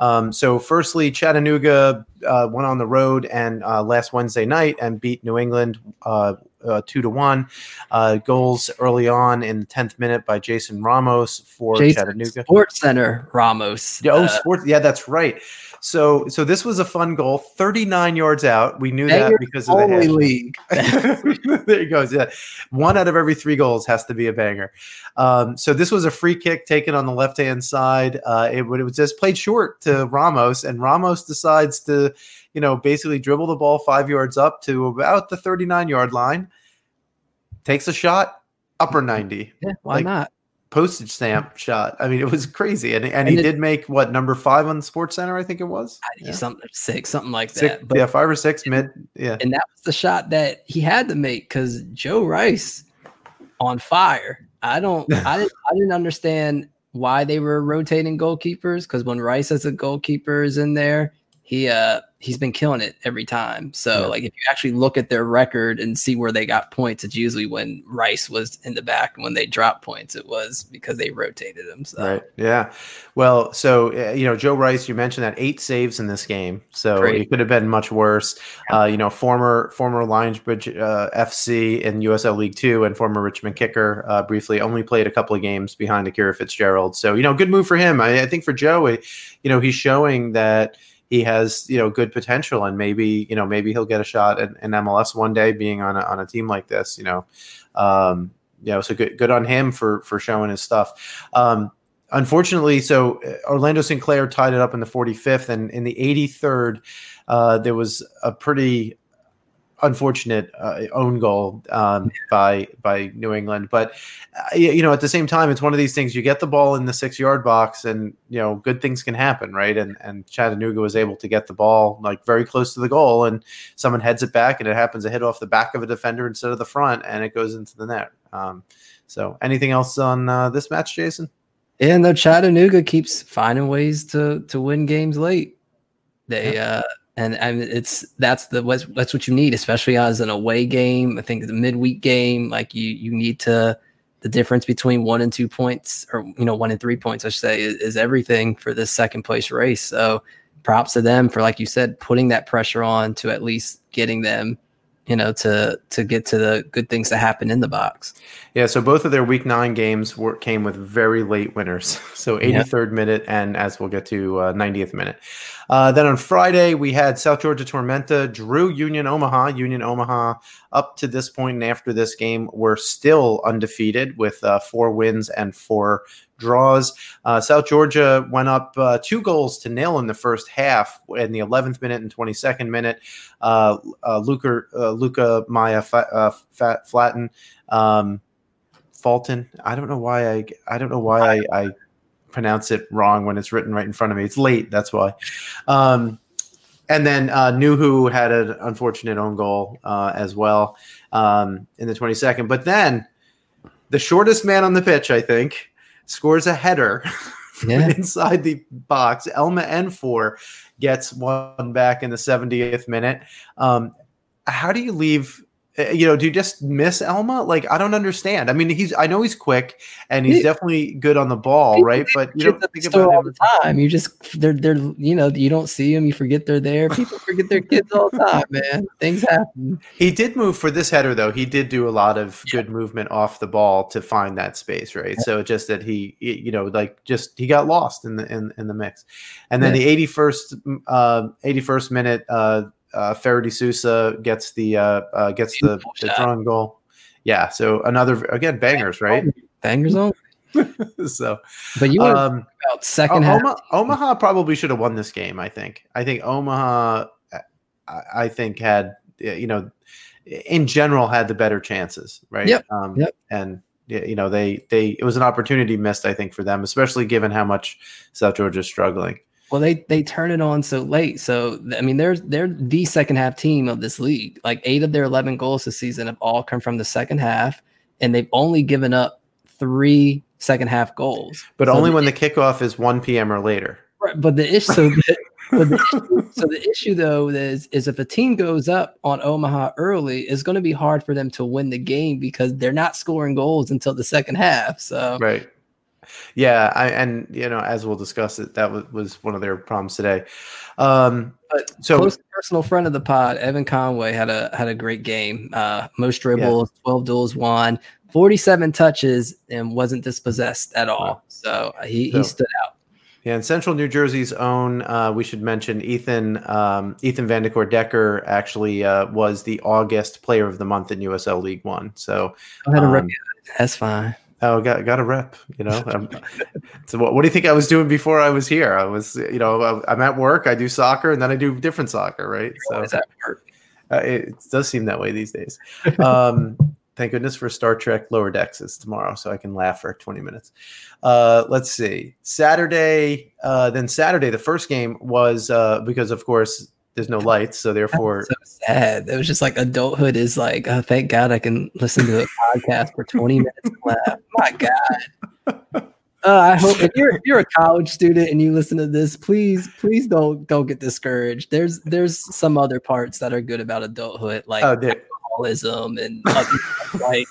Speaker 2: Um, so, firstly, Chattanooga uh, went on the road and uh, last Wednesday night and beat New England uh, uh, two to one. Uh, goals early on in the tenth minute by Jason Ramos for
Speaker 1: Jason
Speaker 2: Chattanooga.
Speaker 1: Sports Center Ramos.
Speaker 2: Yeah, oh,
Speaker 1: Uh,
Speaker 2: sports. Yeah, that's right. So, so this was a fun goal. Thirty-nine yards out. We knew that because of the
Speaker 1: league.
Speaker 2: there he goes. Yeah, one out of every three goals has to be a banger. Um, so this was a free kick taken on the left-hand side. Uh, it, would- it was just played short to Ramos, and Ramos decides to, you know, basically dribble the ball five yards up to about the thirty-nine-yard line. Takes a shot, upper ninety
Speaker 1: Yeah, why
Speaker 2: Like,
Speaker 1: not?
Speaker 2: Postage stamp shot. I mean, it was crazy, and and,
Speaker 1: And
Speaker 2: he
Speaker 1: it-
Speaker 2: did make what number five on the Sports Center, I think it was. Yeah.
Speaker 1: Something six, something like
Speaker 2: Six,
Speaker 1: that. But
Speaker 2: yeah, five or six mid. Yeah,
Speaker 1: and that was the shot that he had to make because Joe Rice on fire. I don't, I didn't, I didn't understand why they were rotating goalkeepers because when Rice as a goalkeeper is in there, he uh he's been killing it every time. So
Speaker 2: Yeah.
Speaker 1: like if you actually look at their record and see where they got points, it's usually when Rice was in the back. And when they dropped points, it was because they rotated him. So
Speaker 2: right. Yeah. Well, so uh, you know, Joe Rice, you mentioned that eight saves in this game, so
Speaker 1: Great.
Speaker 2: it could have been much worse. Uh, you know, former former Lionsbridge uh, FC in USL League Two and former Richmond kicker, uh, briefly only played a couple of games behind Akira Fitzgerald. So you know, good move for him. I, I think for Joe, you know, he's showing that he has you know good potential and maybe you know maybe he'll get a shot in, in MLS one day being on a, on a team like this you know. Um you know so good good on him for for showing his stuff. Um unfortunately so uh, Orlando Sinclair tied it up in the 45th and in the 83rd uh there was a pretty unfortunate uh, own goal um, by by New England. But uh, you know, at the same time, it's one of these things. You get the ball in the six yard box, and you know, good things can happen, right? And and Chattanooga was able to get the ball like very close to the goal, and someone heads it back, and it happens to hit off the back of a defender instead of the front, and it goes into the net. Um, so, anything else on uh, this match, Jason?
Speaker 1: Yeah, no, Chattanooga keeps finding ways to to win games late. They uh and and it's that's the what's, that's what you need, especially as an away game. I think the midweek game, like you you need to the difference between one and two points, or you know one and three points, I should say, is, is everything for this second place race. So props to them for like you said, putting that pressure on to at least getting them, you know, to to get to the good things that happen in the box.
Speaker 2: Yeah, so both of their week nine games were came with very late winners. So
Speaker 1: Yeah.
Speaker 2: 83rd minute, and as we'll get to uh, 90th minute. Uh, then on Friday, we had South Georgia Tormenta drew Union Omaha. Union Omaha, up to this point and after this game, were still undefeated with uh, four wins and four draws. Uh, South Georgia went up uh, two goals to nil in the first half in the 11th minute and 22nd minute. Uh, uh, Luca, uh, Luca Maya fa- uh, Fat, Flatten. Um, Fulton. I don't know why I I don't know why I, I pronounce it wrong when it's written right in front of me. It's late, that's why. Um, and then uh, Nuhu had an unfortunate own goal uh, as well um, in the 22nd. But then the shortest man on the pitch, I think, scores a header
Speaker 1: Yeah.
Speaker 2: inside the box. Elma N'For gets one back in the 70th minute. Um, how do you leave? Uh, You know, do you just miss Elma? Like, I don't understand. I mean, he's I know he's quick and he's
Speaker 1: He-
Speaker 2: definitely good on the ball, right? But you don't think about
Speaker 1: all
Speaker 2: him.
Speaker 1: the time. You just they're they're you know you don't see them. You forget they're there. People forget their kids all the time, man. Things happen.
Speaker 2: He did move for this header, though. He did do a lot of good movement off the ball to find that space, right? So just that he, you know, like just he got lost in the in, in the mix, and then the eighty first, uh, eighty first minute, uh, uh, Faraday Sousa gets the uh, uh, gets the, the
Speaker 1: shot.
Speaker 2: drawn goal. Yeah, so another again bangers, right?
Speaker 1: Bangers on.
Speaker 2: so
Speaker 1: But you want
Speaker 2: um,
Speaker 1: about second
Speaker 2: O-
Speaker 1: half.
Speaker 2: Oma- Omaha probably should have won this game. I think. I think Omaha, I, I think had you know, in general had the better chances, right?
Speaker 1: Yep.
Speaker 2: Um,
Speaker 1: Yep.
Speaker 2: And you know they they it was an opportunity missed, I think, for them, especially given how much South Georgia's struggling.
Speaker 1: Well, they they turn it on so late. So I mean, they're they're the second half team of this league. Like eight of their eleven goals this season have all come from the second half, and they've only given up three second half goals.
Speaker 2: But
Speaker 1: So
Speaker 2: only
Speaker 1: the-
Speaker 2: when the kickoff is 1 p.m. or later.
Speaker 1: Right, but the issue, so the, the issue, so the issue though is is if a team goes up on Omaha early, it's going to be hard for them to win the game because they're not scoring goals until the second half. So
Speaker 2: right. Yeah, I, and you know, as we'll discuss it, that was, was one of their problems today. Um,
Speaker 1: but so close personal friend of the pod, Evan Conway had a had a great game. Uh, most dribbles, yeah. twelve duels won, forty seven touches, and wasn't dispossessed at all. So uh, he, so, he stood out.
Speaker 2: Yeah, in Central New Jersey's own, uh, we should mention Ethan um, Ethan Vanacore Decker actually uh, was the August Player of the Month in USL League One. So
Speaker 1: um, that's fine.
Speaker 2: Oh, got got a rep, you know. Um, so what, what, do you think I was doing before I was here? I was, you know, I'm at work. I do soccer, and then I do different soccer, right?
Speaker 1: So
Speaker 2: uh, it does seem that way these days. Um, thank goodness for Star Trek Lower Decks is tomorrow, so I can laugh for 20 minutes. Uh, let's see, Saturday. Uh, then Saturday, the first game was uh, because, of course, there's no lights, so therefore
Speaker 1: so sad. It was just like adulthood is like, oh, thank God I can listen to a podcast for 20 minutes left. My God. Uh, I hope if you're if you're a college student and you listen to this, please please don't don't get discouraged. There's there's some other parts that are good about adulthood, like oh, alcoholism and other, like.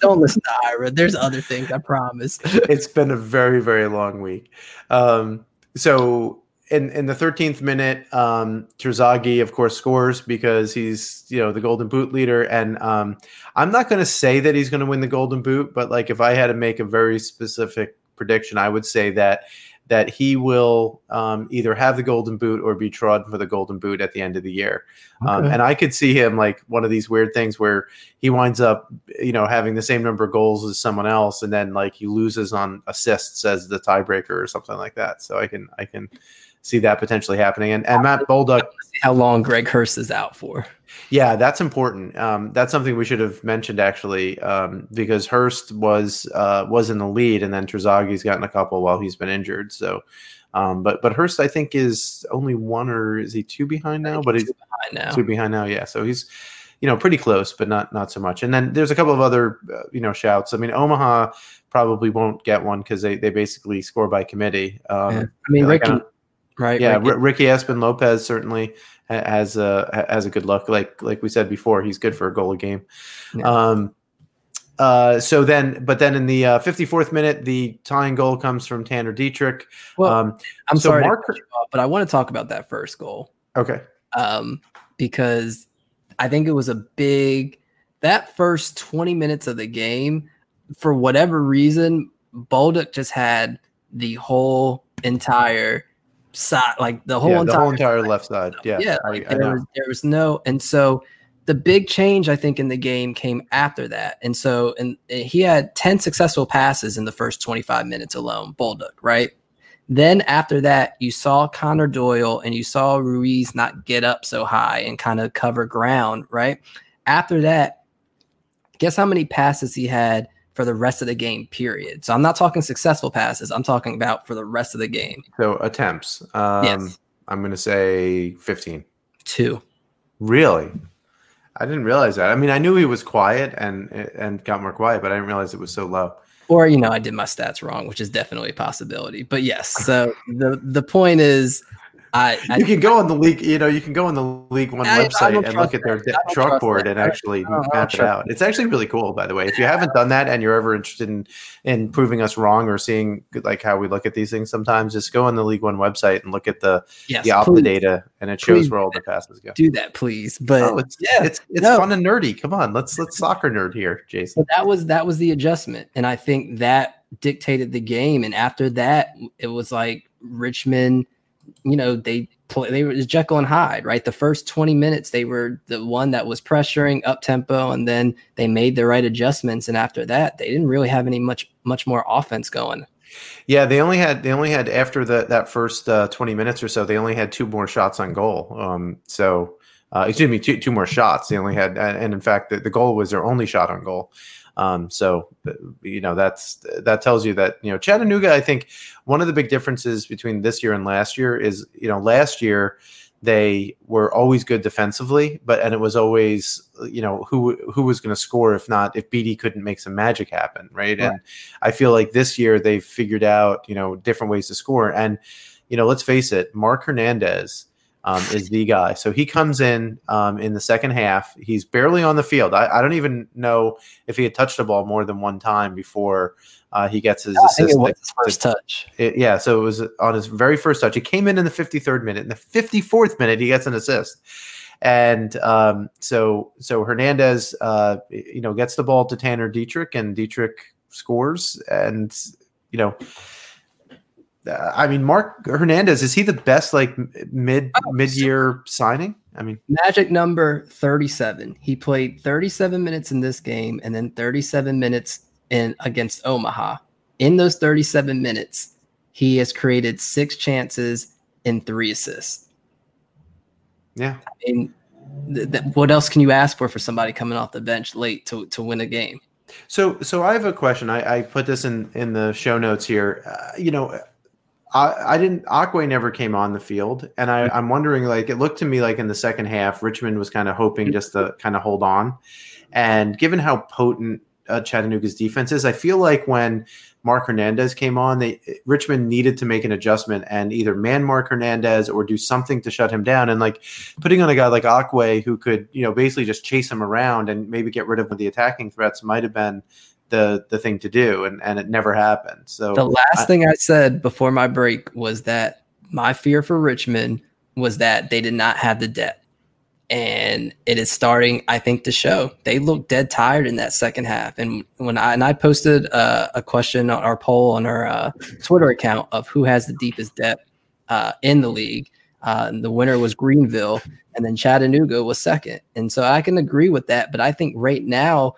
Speaker 1: don't listen to Ira. There's other things. I promise.
Speaker 2: it's been a very very long week. Um, so in in the 13th minute, um, Terzaghi, of course, scores because he's you know the Golden Boot leader, and um, I'm not going to say that he's going to win the Golden Boot, but like if I had to make a very specific prediction, I would say that that he will um, either have the Golden Boot or be trodden for the Golden Boot at the end of the year. Um, and I could see him like one of these weird things where he winds up, you know, having the same number of goals as someone else, and then like he loses on assists as the tiebreaker or something like that. So I can I can see that potentially happening. And, and Matt Bolduc,
Speaker 1: how long Greg Hurst is out for?
Speaker 2: Yeah, that's important. Um, that's something we should have mentioned actually, um, because Hurst was uh, was in the lead, and then Terzaghi's gotten a couple while he's been injured. So, um, but but Hurst, I think, is only one or is he two behind now? But he's two behind now. Two behind now, yeah. So he's you know pretty close, but not not so much. And then there's a couple of other uh, you know shouts. I mean, Omaha probably won't get one because they they basically score by committee. Um,
Speaker 1: yeah. I mean, Ricky, right?
Speaker 2: Yeah, right. R- Ricky Espin Lopez certainly has a has a good look. Like like we said before, he's good for a goal a game. Yeah. Um, uh, so then, but then in the uh, 54th minute, the tying goal comes from Tanner Dietrich.
Speaker 1: Well, um, I'm so sorry, Mark, off, but I want to talk about that first goal.
Speaker 2: Okay.
Speaker 1: Um, because I think it was a big that first 20 minutes of the game. For whatever reason, Bolduc just had the whole entire side, like the whole
Speaker 2: yeah,
Speaker 1: entire,
Speaker 2: the whole entire left side. Yeah,
Speaker 1: yeah. Like I, I there, was, there was no, and so the big change I think in the game came after that, and so and he had ten successful passes in the first twenty five minutes alone. Bolduc, right? Then after that, you saw Connor Doyle and you saw Ruiz not get up so high and kind of cover ground, right? After that, guess how many passes he had for the rest of the game, period. So I'm not talking successful passes. I'm talking about for the rest of the game.
Speaker 2: So attempts. Um, yes. I'm going to say 15.
Speaker 1: Two.
Speaker 2: Really? I didn't realize that. I mean, I knew he was quiet and and got more quiet, but I didn't realize it was so low.
Speaker 1: Or you know, I did my stats wrong, which is definitely a possibility. But yes, so the the point is, I, I,
Speaker 2: you can go on the league, you know, you can go on the League One I, website and look at their chalkboard and actually map it out. It's actually really cool, by the way. If you haven't done that and you're ever interested in in proving us wrong or seeing like how we look at these things, sometimes just go on the League One website and look at the yes, the Opta data, and it shows where all the passes go.
Speaker 1: Do that, please. But oh,
Speaker 2: it's yeah, it's it's no. fun and nerdy. Come on, let's let's soccer nerd here, Jason.
Speaker 1: But that was that was the adjustment, and I think that dictated the game. And after that, it was like Richmond you know, they play, they were Jekyll and Hyde, right? The first 20 minutes, they were the one that was pressuring up tempo, and then they made the right adjustments. And after that, they didn't really have any much, much more offense going.
Speaker 2: Yeah, they only had they only had after the, that first uh, 20 minutes or so, they only had two more shots on goal. Um, so uh, excuse me, two, two more shots. They only had, and in fact, the, the goal was their only shot on goal. Um, so you know that's that tells you that you know Chattanooga. I think one of the big differences between this year and last year is you know last year they were always good defensively, but and it was always you know who who was going to score if not if BD couldn't make some magic happen, right? right? And I feel like this year they've figured out you know different ways to score and you know, let's face it, Mark Hernandez um, is the guy. So he comes in um, in the second half. He's barely on the field. I, I, don't even know if he had touched the ball more than one time before uh, he gets his
Speaker 1: I
Speaker 2: assist.
Speaker 1: Think it was his first touch.
Speaker 2: It, yeah, so it was on his very first touch. He came in in the 53rd minute. In the 54th minute, he gets an assist. And um, so, so Hernandez, uh, you know, gets the ball to Tanner Dietrich, and Dietrich scores. And you know, uh, I mean, Mark Hernandez is he the best like mid oh, mid year signing? I mean,
Speaker 1: magic number thirty seven. He played thirty seven minutes in this game, and then thirty seven minutes in against Omaha. In those thirty seven minutes, he has created six chances and three assists.
Speaker 2: Yeah,
Speaker 1: I mean, th- th- what else can you ask for for somebody coming off the bench late to to win a game?
Speaker 2: So, so I have a question. I, I put this in in the show notes here. Uh, you know I, I didn't. Aquay never came on the field, and I, I'm wondering. Like, it looked to me like in the second half, Richmond was kind of hoping just to kind of hold on. And given how potent uh, Chattanooga's defense is, I feel like when Mark Hernandez came on, they Richmond needed to make an adjustment and either man Mark Hernandez or do something to shut him down. And like putting on a guy like Aquay who could, you know, basically just chase him around and maybe get rid of the attacking threats might have been the the thing to do, and and it never happened. So
Speaker 1: the last I, thing I said before my break was that my fear for Richmond was that they did not have the depth. And it is starting, I think, to show. They look dead tired in that second half. And when I and I posted uh, a question on our poll on our uh, Twitter account of who has the deepest depth uh, in the league, uh, the winner was Greenville, and then Chattanooga was second. And so I can agree with that. But I think right now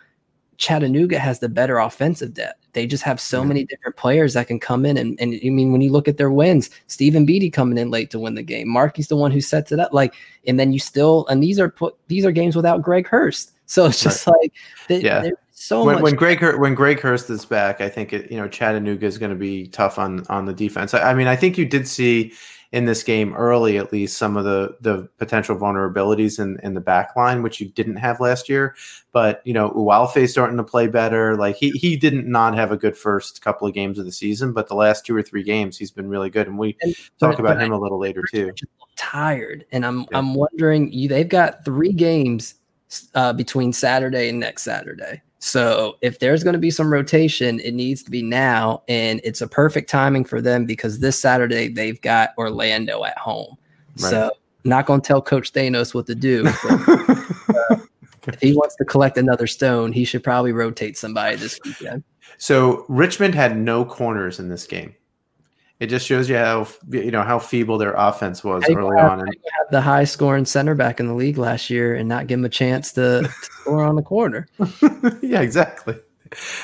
Speaker 1: Chattanooga has the better offensive depth. They just have so many different players that can come in. And, and I mean, when you look at their wins, Stephen Beatty coming in late to win the game. Markey's the one who sets it up. Like, and then you still, and these are put, these are games without Greg Hurst. So it's just right. like, they,
Speaker 2: yeah. So when, when Greg when Greg Hurst is back, I think it, you know Chattanooga is going to be tough on on the defense. I, I mean, I think you did see in this game early, at least some of the the potential vulnerabilities in, in the back line, which you didn't have last year. But you know, Uwalfe starting to play better. Like he he didn't not have a good first couple of games of the season, but the last two or three games he's been really good. And we and, talk about him I, a little later too.
Speaker 1: Tired, and I'm yeah. I'm wondering you. They've got three games uh, between Saturday and next Saturday. So if there's going to be some rotation, it needs to be now. And it's a perfect timing for them because this Saturday they've got Orlando at home. Right. So not going to tell Coach Thanos what to do. But, uh, if he wants to collect another stone, he should probably rotate somebody this weekend.
Speaker 2: So Richmond had no corners in this game. It just shows you how you know how feeble their offense was they early on. And
Speaker 1: the high scoring center back in the league last year, and not give him a chance to, to score on the corner.
Speaker 2: yeah, exactly.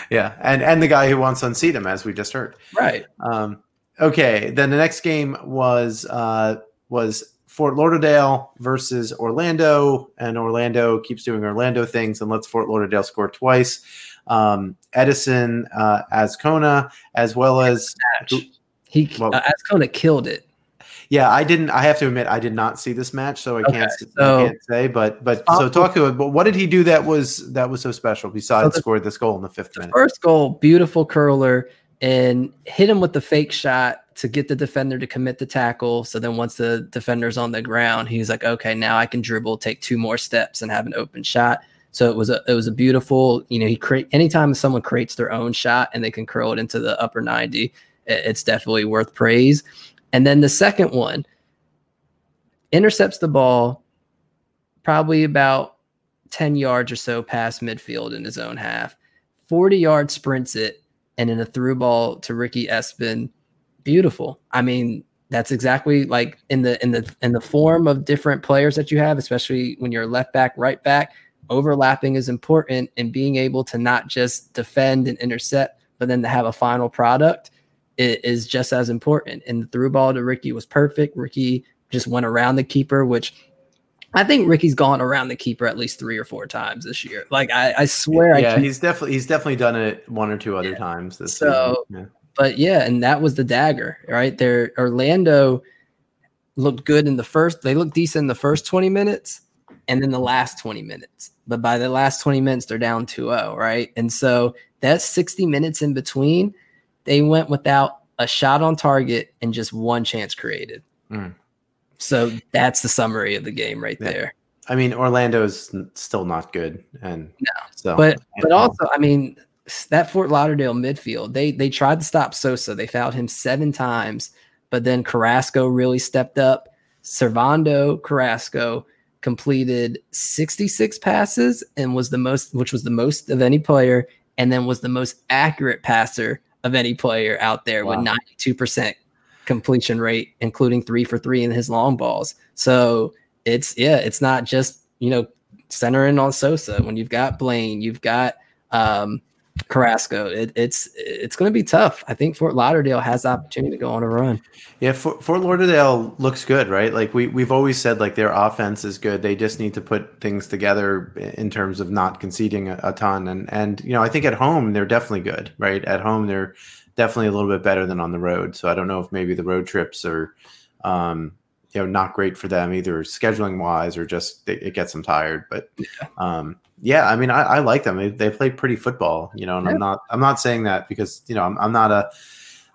Speaker 2: Yeah, and and the guy who wants to unseat him, as we just heard.
Speaker 1: Right.
Speaker 2: Um, okay. Then the next game was uh, was Fort Lauderdale versus Orlando, and Orlando keeps doing Orlando things and lets Fort Lauderdale score twice. Um, Edison uh, Azcona, as well as.
Speaker 1: He well, uh, Azcona killed it.
Speaker 2: Yeah, I didn't. I have to admit, I did not see this match, so I okay, can't. So, I can't say. But but so talk to it. But what did he do that was that was so special? Besides so scored this goal in the fifth the minute.
Speaker 1: First goal, beautiful curler, and hit him with the fake shot to get the defender to commit the tackle. So then once the defender's on the ground, he's like, okay, now I can dribble, take two more steps, and have an open shot. So it was a it was a beautiful, you know, he create anytime someone creates their own shot and they can curl it into the upper 90, it's definitely worth praise. And then the second one intercepts the ball probably about 10 yards or so past midfield in his own half, 40 yards sprints it, and in a through ball to Ricky Espin. Beautiful. I mean, that's exactly like in the in the in the form of different players that you have, especially when you're left back, right back. Overlapping is important, and being able to not just defend and intercept, but then to have a final product is just as important. And the through ball to Ricky was perfect. Ricky just went around the keeper, which I think Ricky's gone around the keeper at least three or four times this year. Like I, I swear,
Speaker 2: yeah,
Speaker 1: I
Speaker 2: he's definitely he's definitely done it one or two other yeah. times this
Speaker 1: so,
Speaker 2: season. Yeah.
Speaker 1: But yeah, and that was the dagger, right there. Orlando looked good in the first. They looked decent in the first twenty minutes, and then the last twenty minutes. But by the last twenty minutes, they're down 2-0, right? And so that's sixty minutes in between they went without a shot on target, and just one chance created.
Speaker 2: Mm.
Speaker 1: So that's the summary of the game right
Speaker 2: Yeah.
Speaker 1: there.
Speaker 2: I mean, Orlando's still not good, and
Speaker 1: No.
Speaker 2: so
Speaker 1: But but also, I mean, that Fort Lauderdale midfield, they they tried to stop Sosa. They fouled him seven times, but then Carrasco really stepped up. Servando Carrasco completed 66 passes and was the most, which was the most of any player, and then was the most accurate passer of any player out there
Speaker 2: Wow.
Speaker 1: with 92% completion rate, including three for three in his long balls. So it's yeah, it's not just you know centering on Sosa when you've got Blaine, you've got um, Carrasco. It, it's it's going to be tough. I think Fort Lauderdale has the opportunity to go on a run.
Speaker 2: Yeah, Fort, Fort Lauderdale looks good, right? Like we we've always said, like their offense is good. They just need to put things together in terms of not conceding a, a ton. And and you know, I think at home they're definitely good, right? At home they're definitely a little bit better than on the road. So I don't know if maybe the road trips are, um, you know, not great for them either scheduling wise or just it, it gets them tired. But um, yeah, I mean, I, I like them. They, they play pretty football, you know, and
Speaker 1: Yeah.
Speaker 2: I'm not I'm not saying that because you know I'm, I'm not a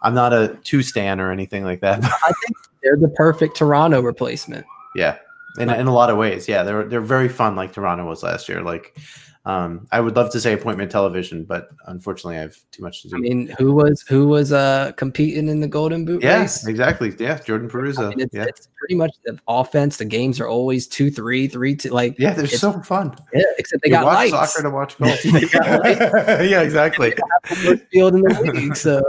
Speaker 2: I'm not a two stan or anything like that.
Speaker 1: I think they're the perfect Toronto replacement.
Speaker 2: Yeah, in, in a lot of ways. Yeah, they're they're very fun, like Toronto was last year. Like, um, I would love to say appointment television, but unfortunately, I have too much to do.
Speaker 1: I mean, who was who was uh competing in the Golden Boot
Speaker 2: yeah, exactly. Yeah, Jordan
Speaker 1: I mean, it's,
Speaker 2: yeah,
Speaker 1: it's pretty much the offense. The games are always two, three, three, two. Like
Speaker 2: yeah, they're so fun.
Speaker 1: yeah, except they
Speaker 2: you
Speaker 1: got
Speaker 2: watch
Speaker 1: lights.
Speaker 2: soccer to watch golf.
Speaker 1: They got lights.
Speaker 2: yeah, exactly.
Speaker 1: Field in the league. So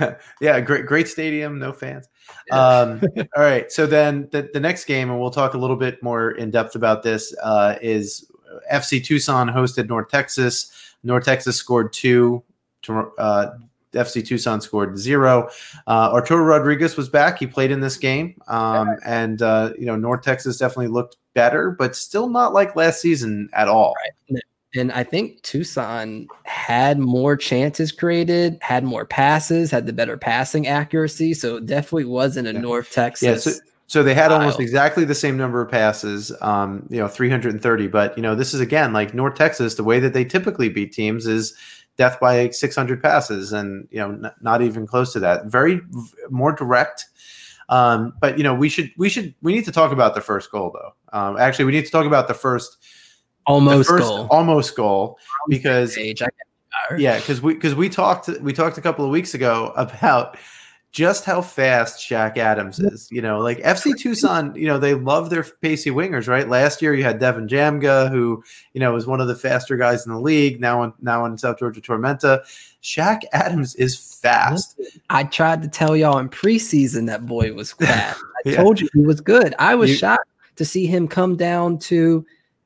Speaker 2: yeah, great, great stadium, no fans. Um, all right, so then the, the next game, and we'll talk a little bit more in depth about this, uh, is FC Tucson hosted North Texas. North Texas scored two. Uh, FC Tucson scored zero. Uh, Arturo Rodriguez was back. He played in this game, um, and uh, you know North Texas definitely looked better, but still not like last season at all.
Speaker 1: And I think Tucson had more chances created, had more passes, had the better passing accuracy. So it definitely wasn't a
Speaker 2: Yeah.
Speaker 1: North Texas.
Speaker 2: Yeah, so, so they had almost exactly the same number of passes, um, you know, 330. But you know, this is again like North Texas. The way that they typically beat teams is death by 600 passes, and you know, n- not even close to that. Very v- more direct. Um, but you know, we should we should we need to talk about the first goal though. Um, actually, we need to talk about the first the
Speaker 1: almost
Speaker 2: first
Speaker 1: goal.
Speaker 2: almost goal because
Speaker 1: Page. I get-
Speaker 2: yeah, because we because we talked we talked a couple of weeks ago about just how fast Shaq Adams is. You know, like FC Tucson, you know, they love their pacey wingers, right? Last year you had Devin Jamga, who you know was one of the faster guys in the league. Now in now in South Georgia Tormenta, Shaq Adams is fast.
Speaker 1: I tried to tell y'all in preseason that boy was fast. I
Speaker 2: Yeah.
Speaker 1: told you he was good. I was
Speaker 2: You-
Speaker 1: shocked to see him come down to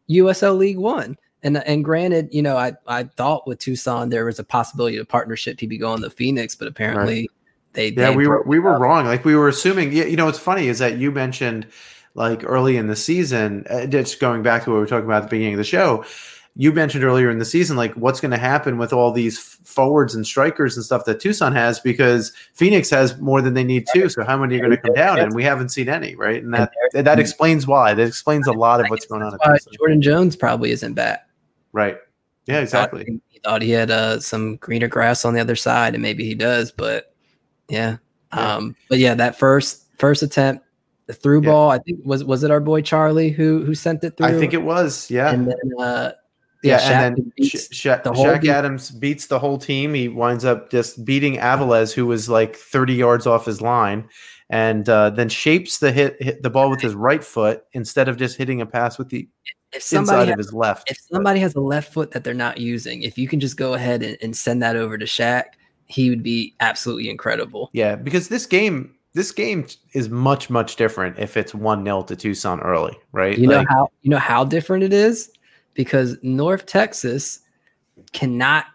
Speaker 1: USL League One. And and granted, you know, I, I thought with Tucson there was a possibility of partnership he'd be going to Phoenix, but apparently they
Speaker 2: Yeah,
Speaker 1: they
Speaker 2: we were we were
Speaker 1: up.
Speaker 2: wrong. Like we were assuming. Yeah, you know, what's funny is that you mentioned like early in the season. Uh, just going back to what we were talking about at the beginning of the show. You mentioned earlier in the season, like what's going to happen with all these forwards and strikers and stuff that Tucson has because Phoenix has more than they need too. So how many are going to come down? And we haven't seen any, right? And that that explains why. That explains a lot of what's going on.
Speaker 1: Jordan Jones probably isn't back.
Speaker 2: Right. Yeah. Exactly.
Speaker 1: Thought, he thought he had uh, some greener grass on the other side, and maybe he does. But yeah,
Speaker 2: Yeah.
Speaker 1: um, but yeah, that first first attempt, the through
Speaker 2: Yeah.
Speaker 1: ball. I think was was it our boy Charlie who who sent it through?
Speaker 2: I think it was. Yeah.
Speaker 1: and then uh,
Speaker 2: Yeah,
Speaker 1: Shaq
Speaker 2: and then
Speaker 1: beats
Speaker 2: Sh- Sha-
Speaker 1: the
Speaker 2: Shaq
Speaker 1: team.
Speaker 2: Adams beats the whole team. He winds up just beating Aviles, who was like 30 yards off his line, and uh, then shapes the hit, hit the ball with his right foot instead of just hitting a pass with the
Speaker 1: if
Speaker 2: inside
Speaker 1: somebody
Speaker 2: of
Speaker 1: has,
Speaker 2: his left.
Speaker 1: if somebody has a left foot that they're not using, if you can just go ahead and, and send that over to Shaq, he would be absolutely incredible.
Speaker 2: yeah, because this game, this game is much much different if it's one 0 to Tucson early, right?
Speaker 1: You know how you know how different it is because North Texas cannot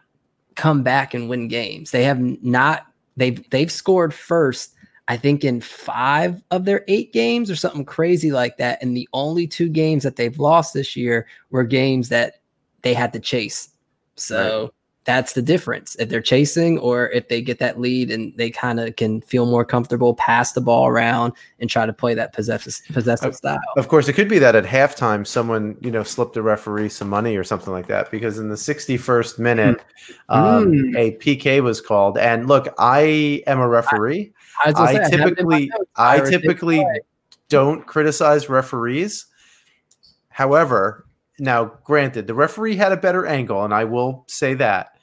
Speaker 1: come back and win games. They have not they've they've scored first I think in 5 of their 8 games or something crazy like that and the only two games that they've lost this year were games that they had to chase. So that's the difference. If they're chasing or if they get that lead and they kind of can feel more comfortable pass the ball around and try to play that possessive possessive style.
Speaker 2: Of course, it could be that at halftime, someone you know slipped the referee some money or something like that. Because in the 61st minute, um,
Speaker 1: Mm.
Speaker 2: a PK was called. And look, I am a referee, I, I typically I typically don't criticize referees. However, now granted, the referee had a better angle, and I will say that.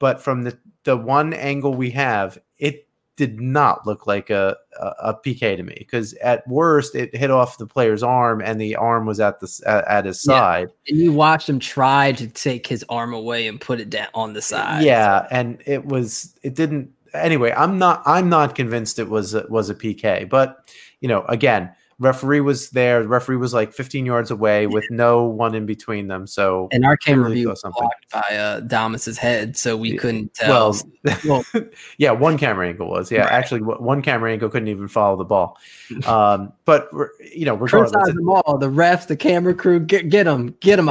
Speaker 2: But from the the one angle we have, it did not look like a, a, a PK to me because at worst it hit off the player's arm and the arm was at the at, at his side.
Speaker 1: Yeah. And you watched him try to take his arm away and put it down on the side.
Speaker 2: Yeah, and it was it didn't. Anyway, I'm not I'm not convinced it was a, was a PK, but you know, again, referee was there. The referee was like 15 yards away with no one in between them. So
Speaker 1: and our camera really view was blocked by uh, Damas's head, so we couldn't tell.
Speaker 2: Well, well yeah, one camera angle was yeah. Right. Actually, one camera angle couldn't even follow the ball. Um, but you know, regardless,
Speaker 1: them all the refs, the camera crew, get get them, get them,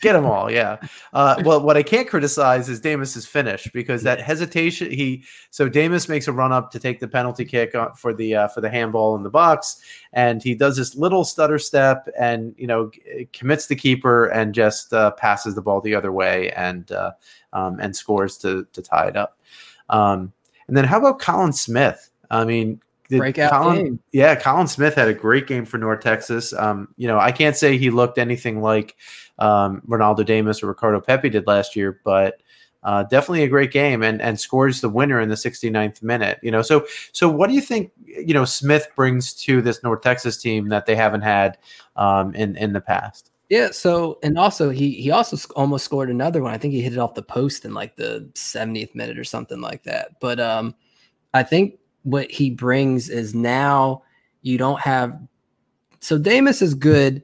Speaker 2: get them all. Yeah. Uh, well, what I can't criticize is Damus's finish because that hesitation. He so Damas makes a run up to take the penalty kick for the uh, for the handball in the box and he does this little stutter step and you know commits the keeper and just uh, passes the ball the other way and uh, um, and scores to to tie it up. Um, and then how about Colin Smith? I mean,
Speaker 1: breakout
Speaker 2: Colin,
Speaker 1: game.
Speaker 2: Yeah, Colin Smith had a great game for North Texas. Um, you know, I can't say he looked anything like um, Ronaldo Damus or Ricardo Pepi did last year, but uh, definitely a great game and and scores the winner in the 69th minute. You know, so so what do you think? You know, Smith brings to this North Texas team that they haven't had um, in in the past.
Speaker 1: Yeah. So and also he he also almost scored another one. I think he hit it off the post in like the 70th minute or something like that. But um, I think what he brings is now you don't have. So Damus is good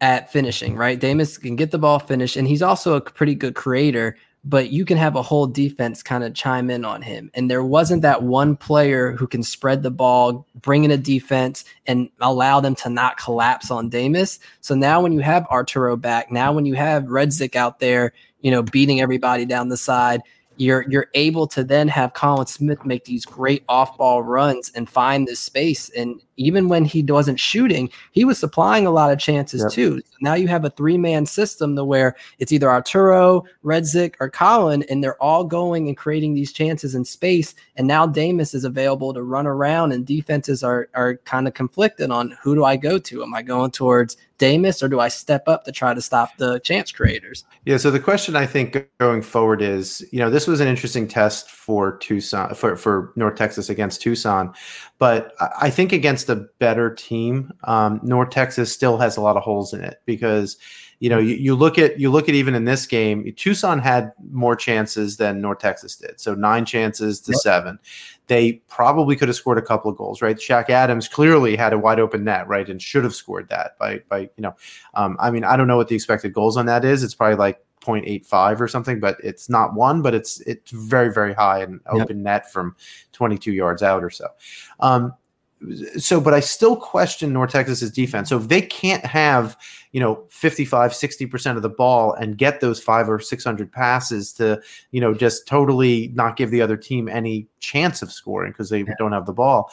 Speaker 1: at finishing, right? Damus can get the ball finished, and he's also a pretty good creator but you can have a whole defense kind of chime in on him. And there wasn't that one player who can spread the ball, bring in a defense, and allow them to not collapse on Damus. So now when you have Arturo back, now when you have Redzik out there, you know, beating everybody down the side, you're you're able to then have Colin Smith make these great off-ball runs and find this space. And even when he wasn't shooting, he was supplying a lot of chances yep. too. Now you have a three-man system to where it's either Arturo, Redzik, or Colin, and they're all going and creating these chances in space. And now Damus is available to run around, and defenses are are kind of conflicted on who do I go to? Am I going towards Damus or do I step up to try to stop the chance creators?
Speaker 2: Yeah. So the question I think going forward is, you know, this was an interesting test for Tucson for, for North Texas against Tucson, but I think against a better team, um, North Texas still has a lot of holes in it because you know, you, you look at you look at even in this game, Tucson had more chances than North Texas did. So nine chances to yep. seven. They probably could have scored a couple of goals, right? Shaq Adams clearly had a wide open net, right, and should have scored that by by you know. Um, I mean, I don't know what the expected goals on that is. It's probably like 0.85 or something, but it's not one, but it's it's very very high and open yep. net from 22 yards out or so. Um, so, but I still question North Texas's defense. So if they can't have, you know, 55, 60% of the ball and get those five or 600 passes to, you know, just totally not give the other team any chance of scoring because they yeah. don't have the ball.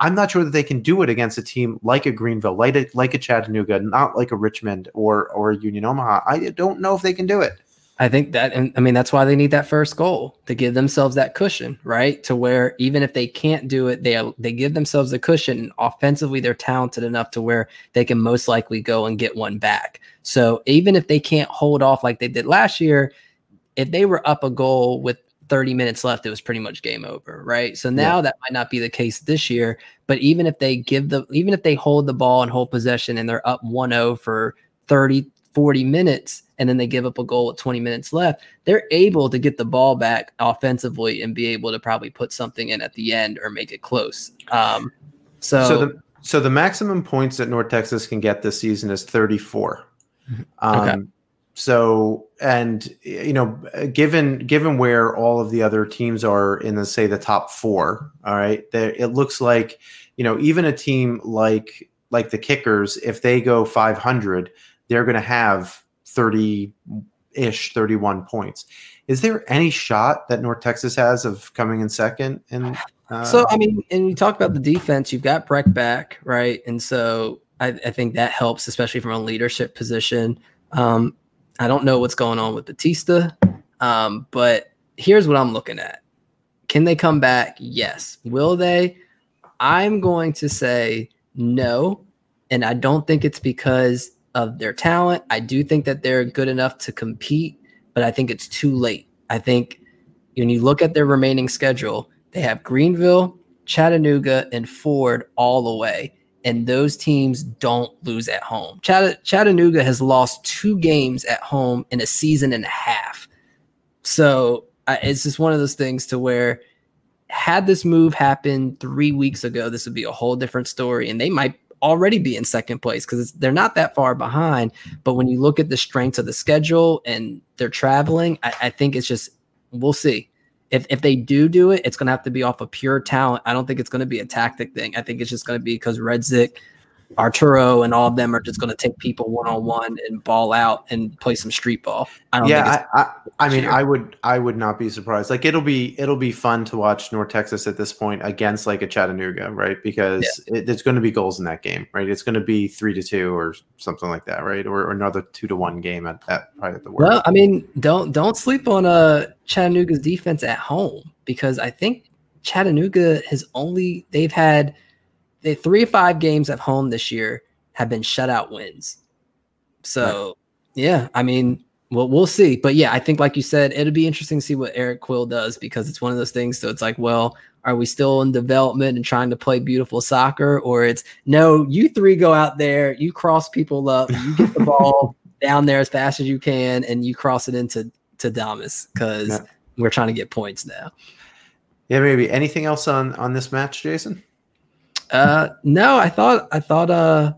Speaker 2: I'm not sure that they can do it against a team like a Greenville, like a, like a Chattanooga, not like a Richmond or or Union Omaha. I don't know if they can do it.
Speaker 1: I think that, and I mean, that's why they need that first goal to give themselves that cushion, right? To where even if they can't do it, they they give themselves a cushion. And offensively, they're talented enough to where they can most likely go and get one back. So even if they can't hold off like they did last year, if they were up a goal with 30 minutes left, it was pretty much game over, right? So now yeah. that might not be the case this year. But even if they give the, even if they hold the ball and hold possession and they're up 1 0 for 30, 40 minutes and then they give up a goal with 20 minutes left, they're able to get the ball back offensively and be able to probably put something in at the end or make it close. Um, so,
Speaker 2: so the, so the maximum points that North Texas can get this season is 34. Mm-hmm. Um, okay. So, and you know, given given where all of the other teams are in the say the top four, all right, there it looks like you know even a team like like the Kickers, if they go 500, they're going to have 30 ish 31 points. Is there any shot that North Texas has of coming in second? And
Speaker 1: uh, so, I mean, and you talk about the defense, you've got Breck back, right? And so I, I think that helps, especially from a leadership position. Um, I don't know what's going on with Batista, um, but here's what I'm looking at. Can they come back? Yes. Will they? I'm going to say no, and I don't think it's because of their talent. I do think that they're good enough to compete, but I think it's too late. I think when you look at their remaining schedule, they have Greenville, Chattanooga, and Ford all the way. And those teams don't lose at home. Chatt- Chattanooga has lost two games at home in a season and a half. So uh, it's just one of those things to where had this move happened three weeks ago, this would be a whole different story. And they might already be in second place because they're not that far behind. But when you look at the strengths of the schedule and they're traveling, I, I think it's just we'll see. If if they do do it, it's going to have to be off of pure talent. I don't think it's going to be a tactic thing. I think it's just going to be because Redzik Arturo and all of them are just going to take people one on one and ball out and play some street ball.
Speaker 2: I don't yeah, I, I, I, mean, I would, I would not be surprised. Like it'll be, it'll be fun to watch North Texas at this point against like a Chattanooga, right? Because yeah. it, it's going to be goals in that game, right? It's going to be three to two or something like that, right? Or, or another two to one game at, that probably at the worst.
Speaker 1: Well, I mean, don't don't sleep on uh Chattanooga's defense at home because I think Chattanooga has only they've had the three or five games at home this year have been shutout wins. So right. yeah, I mean, well, we'll see. But yeah, I think like you said, it'll be interesting to see what Eric Quill does because it's one of those things. So it's like, well, are we still in development and trying to play beautiful soccer, or it's no, you three go out there, you cross people up, you get the ball down there as fast as you can, and you cross it into to Damus because yeah. we're trying to get points now.
Speaker 2: Yeah, maybe anything else on on this match, Jason?
Speaker 1: Uh, no, I thought I thought uh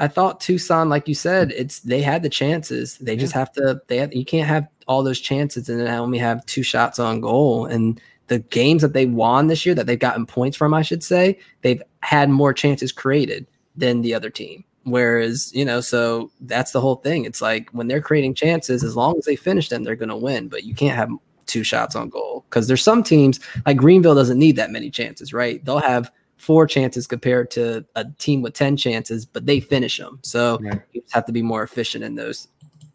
Speaker 1: I thought Tucson, like you said, it's they had the chances. They yeah. just have to. They have, you can't have all those chances and then only have two shots on goal. And the games that they won this year, that they've gotten points from, I should say, they've had more chances created than the other team. Whereas, you know, so that's the whole thing. It's like when they're creating chances, as long as they finish them, they're going to win. But you can't have two shots on goal because there's some teams like Greenville doesn't need that many chances, right? They'll have four chances compared to a team with 10 chances, but they finish them. So right. you just have to be more efficient in those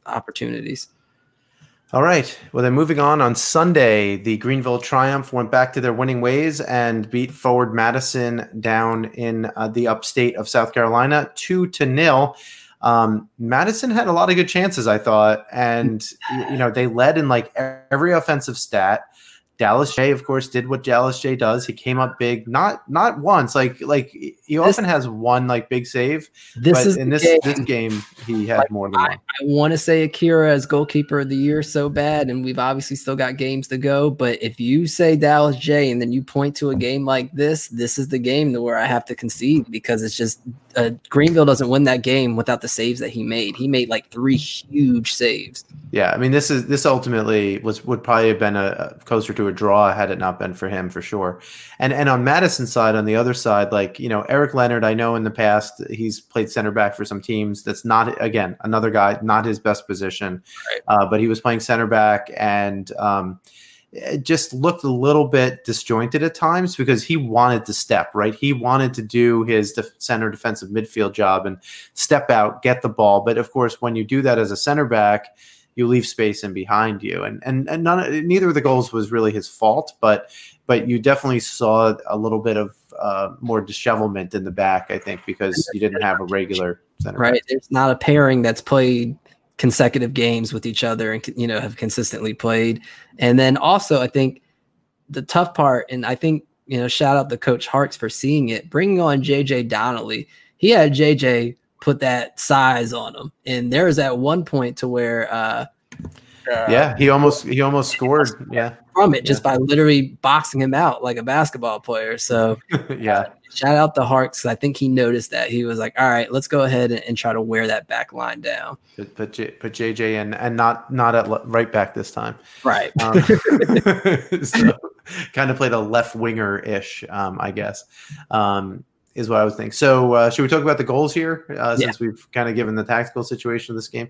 Speaker 1: opportunities.
Speaker 2: All right. Well, then moving on on Sunday, the Greenville Triumph went back to their winning ways and beat Forward Madison down in uh, the upstate of South Carolina, two to nil. Um, Madison had a lot of good chances, I thought, and you know they led in like every offensive stat. Dallas Jaye, of course, did what Dallas Jaye does. He came up big, not not once. Like like he this, often has one like big save. This is in this game. this game he had like, more than I, one.
Speaker 1: I want to say Akira as goalkeeper of the year so bad, and we've obviously still got games to go. But if you say Dallas Jaye and then you point to a game like this, this is the game where I have to concede because it's just uh, Greenville doesn't win that game without the saves that he made. He made like three huge saves.
Speaker 2: Yeah, I mean this is this ultimately was would probably have been a, a closer to a draw had it not been for him for sure. And and on Madison's side, on the other side, like you know Eric Leonard, I know in the past he's played center back for some teams. That's not again another guy, not his best position, right. uh, but he was playing center back and. Um, it just looked a little bit disjointed at times because he wanted to step right. He wanted to do his def- center defensive midfield job and step out, get the ball. But of course, when you do that as a center back, you leave space in behind you. And and and none, neither of the goals was really his fault, but but you definitely saw a little bit of uh, more dishevelment in the back. I think because you didn't have a regular center.
Speaker 1: Right.
Speaker 2: Back.
Speaker 1: There's not a pairing that's played consecutive games with each other and you know have consistently played. And then also I think the tough part, and I think you know, shout out to Coach Harkes for seeing it, bringing on JJ Donnelly. He had JJ put that size on him, and there was at one point to where. uh
Speaker 2: uh, yeah, he almost he almost scored. Yeah,
Speaker 1: from it just yeah. by literally boxing him out like a basketball player. So
Speaker 2: yeah, uh,
Speaker 1: shout out to Harkes. I think he noticed that he was like, "All right, let's go ahead and, and try to wear that back line down."
Speaker 2: Put put, J, put JJ in, and not not at right back this time.
Speaker 1: Right. Um,
Speaker 2: so, kind of played a left winger ish, um, I guess. Um, is what I was thinking. So, uh, should we talk about the goals here? Uh, since we've kind of given the tactical situation of this game.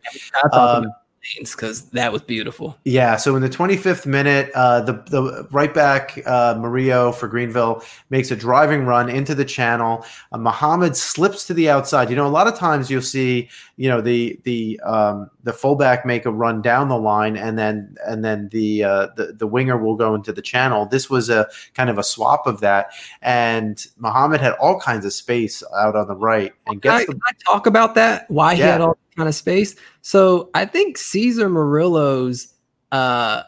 Speaker 1: Um, because that was beautiful.
Speaker 2: Yeah. So in the 25th minute, uh, the the right back uh, Mario for Greenville makes a driving run into the channel. Uh, Muhammad slips to the outside. You know, a lot of times you'll see, you know, the the um, the fullback make a run down the line, and then and then the uh, the the winger will go into the channel. This was a kind of a swap of that, and Muhammad had all kinds of space out on the right and
Speaker 1: Can I,
Speaker 2: the
Speaker 1: can I talk about that? Why he
Speaker 2: Yeah.
Speaker 1: had all kind of space? So I think Caesar Murillo's uh,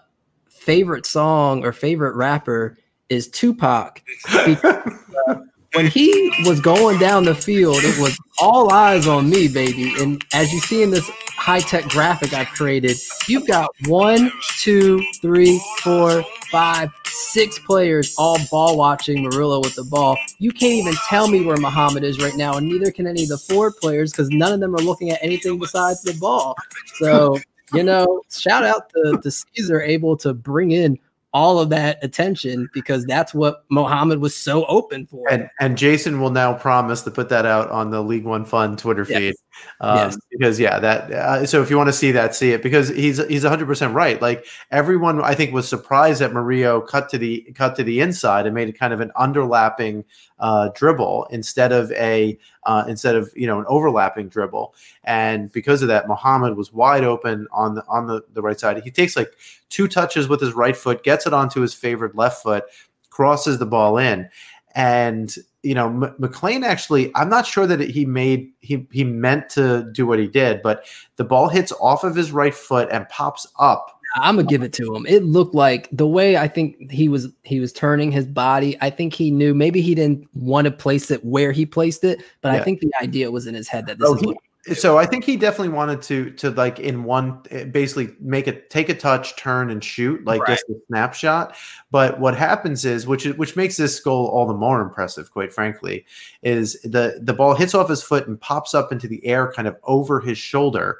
Speaker 1: favorite song or favorite rapper is Tupac. when he was going down the field, it was all eyes on me, baby. And as you see in this high tech graphic I've created, you've got one, two, three, four, five, six players all ball watching Murillo with the ball. You can't even tell me where Muhammad is right now, and neither can any of the forward players because none of them are looking at anything besides the ball. So, you know, shout out to, to Caesar able to bring in all of that attention because that's what Mohammed was so open for.
Speaker 2: And and Jason will now promise to put that out on the League One Fun Twitter
Speaker 1: Yes.
Speaker 2: feed. Um,
Speaker 1: Yes.
Speaker 2: Because yeah, that uh, so if you want to see that, see it because he's he's 100 percent right. Like everyone, I think was surprised that Mario cut to the cut to the inside and made kind of an underlapping uh, dribble instead of a uh, instead of you know an overlapping dribble. And because of that, Muhammad was wide open on the on the, the right side. He takes like two touches with his right foot, gets it onto his favored left foot, crosses the ball in, and you know M- McLean actually. I'm not sure that he made he he meant to do what he did, but the ball hits off of his right foot and pops up.
Speaker 1: I'm gonna give it to him. It looked like the way I think he was he was turning his body. I think he knew maybe he didn't want to place it where he placed it, but I think the idea was in his head that this
Speaker 2: Oh,
Speaker 1: is
Speaker 2: he-
Speaker 1: what
Speaker 2: So I think he definitely wanted to to like in one eh, basically make it take a touch, turn and shoot like
Speaker 1: Right.
Speaker 2: just a snapshot. But what happens is which which makes this goal all the more impressive, quite frankly, is the the ball hits off his foot and pops up into the air kind of over his shoulder.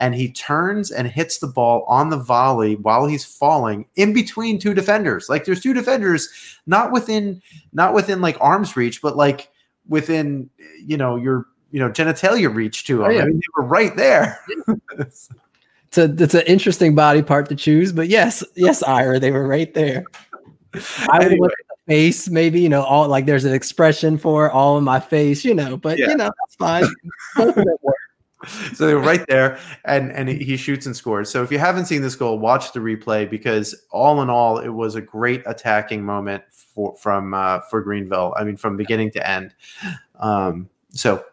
Speaker 2: And he turns and hits the ball on the volley while he's falling in between two defenders. Like there's two defenders, not within not within like arm's reach, but like within you know your you know genitalia reach to him.
Speaker 1: Oh, yeah.
Speaker 2: I mean, they were right there.
Speaker 1: it's a, it's an interesting body part to choose, but yes, yes, Ira, they were right there. I would
Speaker 2: Anyway.
Speaker 1: look at the face, maybe you know, all like there's an expression for all in my face, you know, but
Speaker 2: Yeah.
Speaker 1: you know that's fine. Both of them work.
Speaker 2: so they were right there, and and he shoots and scores. So if you haven't seen this goal, watch the replay because all in all, it was a great attacking moment for from uh, for Greenville. I mean, from beginning to end. Um, so.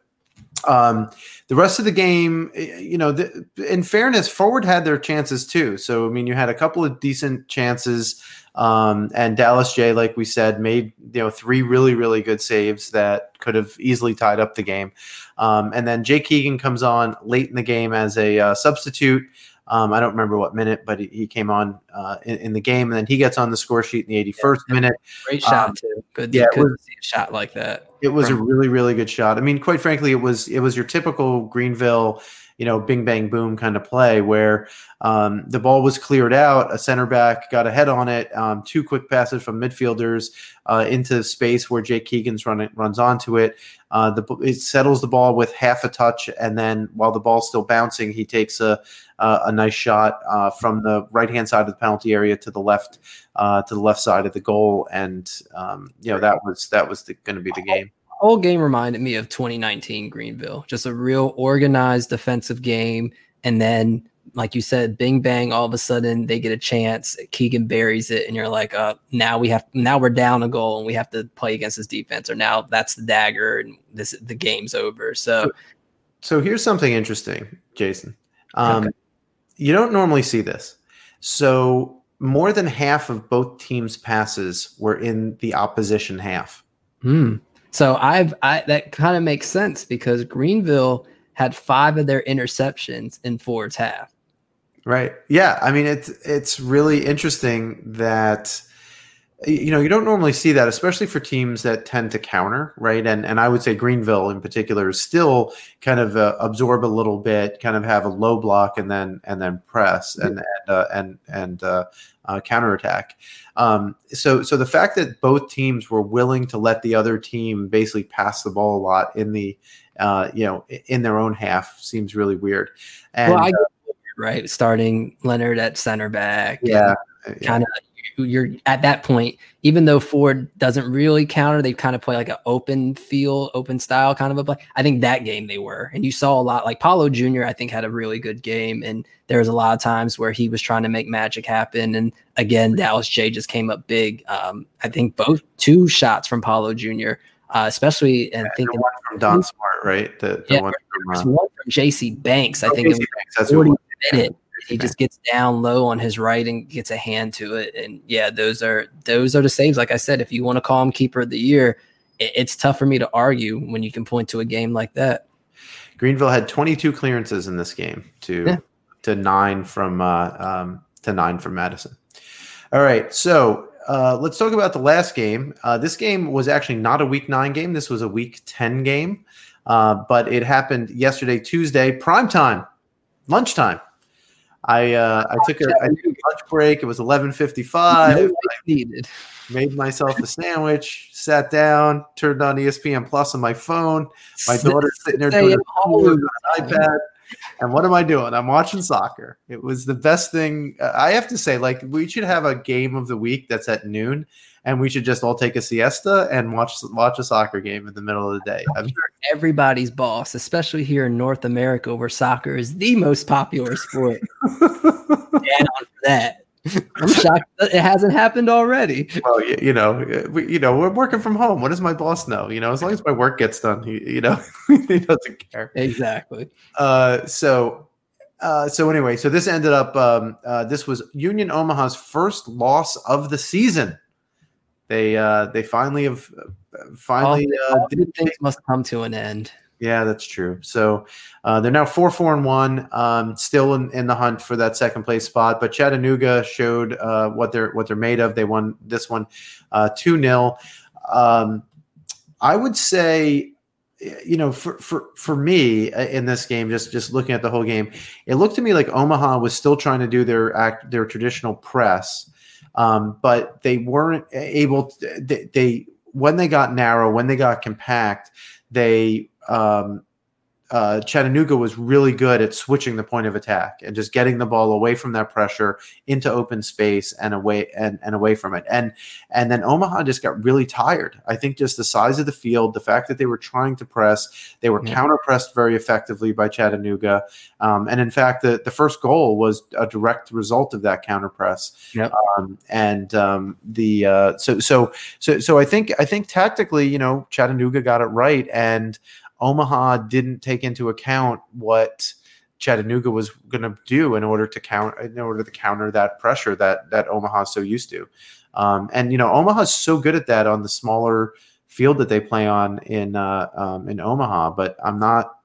Speaker 2: Um, the rest of the game, eh, you know, the, in fairness, forward had their chances too. So I mean, you had a couple of decent chances, um, and Dallas Jaye, like we said, made you know three really really good saves that could have easily tied up the game. Um, and then Jake Keegan comes on late in the game as a uh, substitute. Um, I don't remember what minute, but he, he came on uh, in, in the game, and then he gets on the score sheet in the 81st minute.
Speaker 1: Great shot
Speaker 2: Um,
Speaker 1: too. Good,
Speaker 2: yeah,
Speaker 1: yeah, good
Speaker 2: was-
Speaker 1: to see a shot like that.
Speaker 2: It was a really, really good shot. I mean, quite frankly, it was it was your typical Greenville, you know, bing bang boom kind of play where um, the ball was cleared out, a center back got ahead on it, um, two quick passes from midfielders uh, into space where Jake Keegan's running runs onto it. Uh, the it settles the ball with half a touch, and then while the ball's still bouncing, he takes a a, a nice shot uh, from the right hand side of the penalty area to the left uh, to the left side of the goal, and um, you know that was that was going to be the game.
Speaker 1: Whole game reminded me of 2019 Greenville. Just a real organized defensive game. And then, like you said, bing bang, all of a sudden they get a chance. Keegan buries it, and you're like, uh, now we have now we're down a goal and we have to play against this defense, or now that's the dagger and this the game's over. So
Speaker 2: So here's something interesting, Jason. Um,
Speaker 1: Okay.
Speaker 2: You don't normally see this. So more than half of both teams' passes were in the opposition half.
Speaker 1: Hmm. So I've I that kind of makes sense because Greenville had five of their interceptions in Ford's half.
Speaker 2: Right. Yeah. I mean, it's it's really interesting that you know you don't normally see that, especially for teams that tend to counter, right? And and I would say Greenville in particular is still kind of uh, absorb a little bit, kind of have a low block and then and then press and and uh, and and uh, uh, counterattack. Um, so so the fact that both teams were willing to let the other team basically pass the ball a lot in the uh, you know in their own half seems really weird. And
Speaker 1: well, I
Speaker 2: uh,
Speaker 1: right? Starting Leonard at center back.
Speaker 2: Yeah.
Speaker 1: Kind of you're at that point, even though Ford doesn't really counter, they kind of play like an open feel, open style kind of a play. I think that game they were, and you saw a lot. Like Paulo Jr., I think had a really good game, and there was a lot of times where he was trying to make magic happen. And again, Dallas Jaye just came up big. Um, I think both two shots from Paulo Jr. Uh, especially and
Speaker 2: Yeah,
Speaker 1: thinking
Speaker 2: one from Don Smart, right? The, the
Speaker 1: Yeah,
Speaker 2: one from uh,
Speaker 1: one from JC Banks. I
Speaker 2: oh,
Speaker 1: think it was
Speaker 2: Banks, that's who it
Speaker 1: 40
Speaker 2: was.
Speaker 1: minute. He just gets down low on his right and gets a hand to it. And yeah, those are those are the saves. Like I said, if you want to call him keeper of the year, it, it's tough for me to argue when you can point to a game like that.
Speaker 2: Greenville had 22 clearances in this game to
Speaker 1: Yeah.
Speaker 2: to nine from uh, um, to nine from Madison. All right, so uh, let's talk about the last game. Uh, this game was actually not a week nine game. This was a week 10 game, uh, but it happened yesterday, Tuesday, prime time, lunchtime. I uh, I took a, I took a lunch break. It was 11:55.
Speaker 1: No needed.
Speaker 2: made myself a sandwich, sat down, turned on ESPN Plus on my phone. My daughter's sitting there doing homework on an iPad. And what am I doing? I'm watching soccer. It was the best thing. uh, I have to say, like, we should have a game of the week that's at noon, and we should just all take a siesta and watch watch a soccer game in the middle of the day. I mean,
Speaker 1: Everybody's boss, especially here in North America, where soccer is the most popular sport. Down for that. I'm shocked that it hasn't happened already.
Speaker 2: well, you, you know, we, you know, we're working from home. What does my boss know? You know, as long as my work gets done, he, you know, he doesn't care.
Speaker 1: Exactly.
Speaker 2: Uh, so, uh, so anyway, so this ended up. Um, uh, this was Union Omaha's first loss of the season. They uh, they finally have finally. Uh,
Speaker 1: All things must come to an end.
Speaker 2: yeah, that's true. So uh, they're now four four and one, um, still in, in the hunt for that second place spot. But Chattanooga showed uh, what they're what they're made of. They won this one uh, two 0 um, I would say, you know, for for for me uh, in this game, just just looking at the whole game, it looked to me like Omaha was still trying to do their act their traditional press, um, but they weren't able. To, they, they when they got narrow, when they got compact, they um, uh, Chattanooga was really good at switching the point of attack and just getting the ball away from that pressure into open space and away and, and away from it. And and then Omaha just got really tired. I think just the size of the field, the fact that they were trying to press, they were
Speaker 1: Yeah.
Speaker 2: counter pressed very effectively by Chattanooga. Um, and in fact, the, the first goal was a direct result of that counter press.
Speaker 1: Yep.
Speaker 2: Um, and um, the uh, so so so so I think I think tactically, you know, Chattanooga got it right, and Omaha didn't take into account what Chattanooga was going to do in order to count in order to counter that pressure that that Omaha's so used to. Um, and you know, Omaha's so good at that on the smaller field that they play on in uh, um, in Omaha. But I'm not,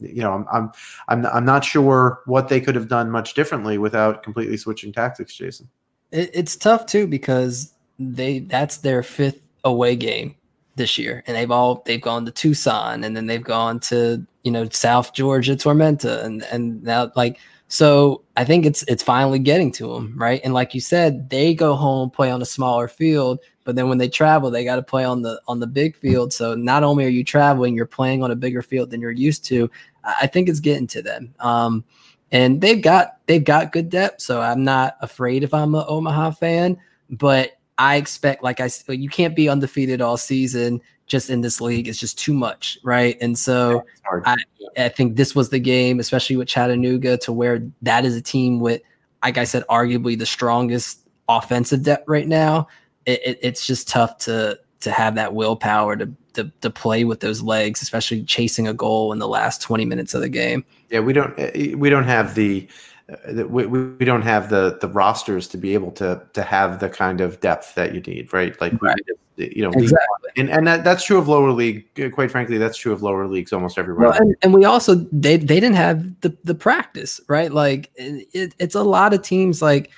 Speaker 2: you know, I'm, I'm I'm I'm not sure what they could have done much differently without completely switching tactics, Jason.
Speaker 1: It, it's tough too because they that's their fifth away game this year, and they've all they've gone to Tucson, and then they've gone to you know South Georgia, Tormenta, and and now like so. I think it's it's finally getting to them, right? And like you said, they go home play on a smaller field, but then when they travel, they got to play on the on the big field. So not only are you traveling, you're playing on a bigger field than you're used to. I think it's getting to them. Um, and they've got they've got good depth, so I'm not afraid if I'm an Omaha fan. But I expect, like I said, you can't be undefeated all season just in this league. It's just too much, right? And so I, I think this was the game, especially with Chattanooga, to where that is a team with, like I said, arguably the strongest offensive depth right now. It, it, it's just tough to to have that willpower to, to to play with those legs, especially chasing a goal in the last 20 minutes of the game.
Speaker 2: Yeah, we don't eh, we don't have the- we, we we don't have the the rosters to be able to to have the kind of depth that you need, right? Like
Speaker 1: Right.
Speaker 2: you know, one. and and that, that's true of lower league. uh, Quite frankly, that's true of lower leagues almost everywhere.
Speaker 1: Well, and, and we also they they didn't have the the practice, right? Like it, it's a lot of teams. Like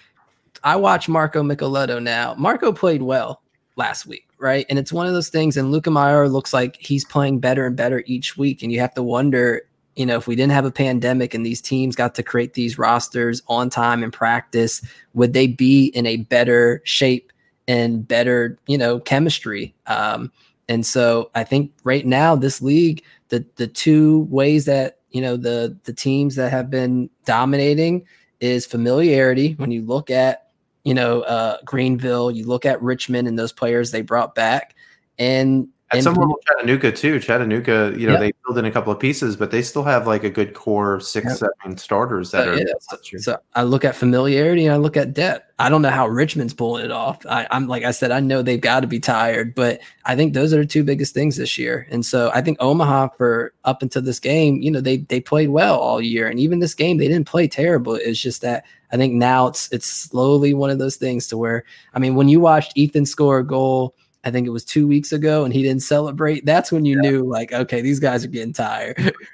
Speaker 1: I watch Marco Micheletto now. Marco played well last week, right? And it's one of those things. And Luca Meyer looks like he's playing better and better each week. And you have to wonder, you know, if we didn't have a pandemic and these teams got to create these rosters on time and practice, would they be in a better shape and better, you know, chemistry? Um, and so I think right now this league, the the two ways that you know the the teams that have been dominating is familiarity. When you look at you know uh, Greenville, you look at Richmond and those players they brought back, and and
Speaker 2: some level, Chattanooga too. Chattanooga, you know,
Speaker 1: Yep.
Speaker 2: they filled in a couple of pieces, but they still have like a good core of six,
Speaker 1: Yep.
Speaker 2: seven starters that
Speaker 1: Uh,
Speaker 2: are.
Speaker 1: yeah, so, so I look at familiarity and I look at depth. I don't know how Richmond's pulling it off. I, I'm like I said, I know they've got to be tired, but I think those are the two biggest things this year. And so I think Omaha for up until this game, you know, they they played well all year, and even this game they didn't play terrible. It's just that I think now it's it's slowly one of those things to where I mean, when you watched Ethan score a goal. I think it was two weeks ago, and he didn't celebrate. That's when you knew, like, okay, these guys are getting tired.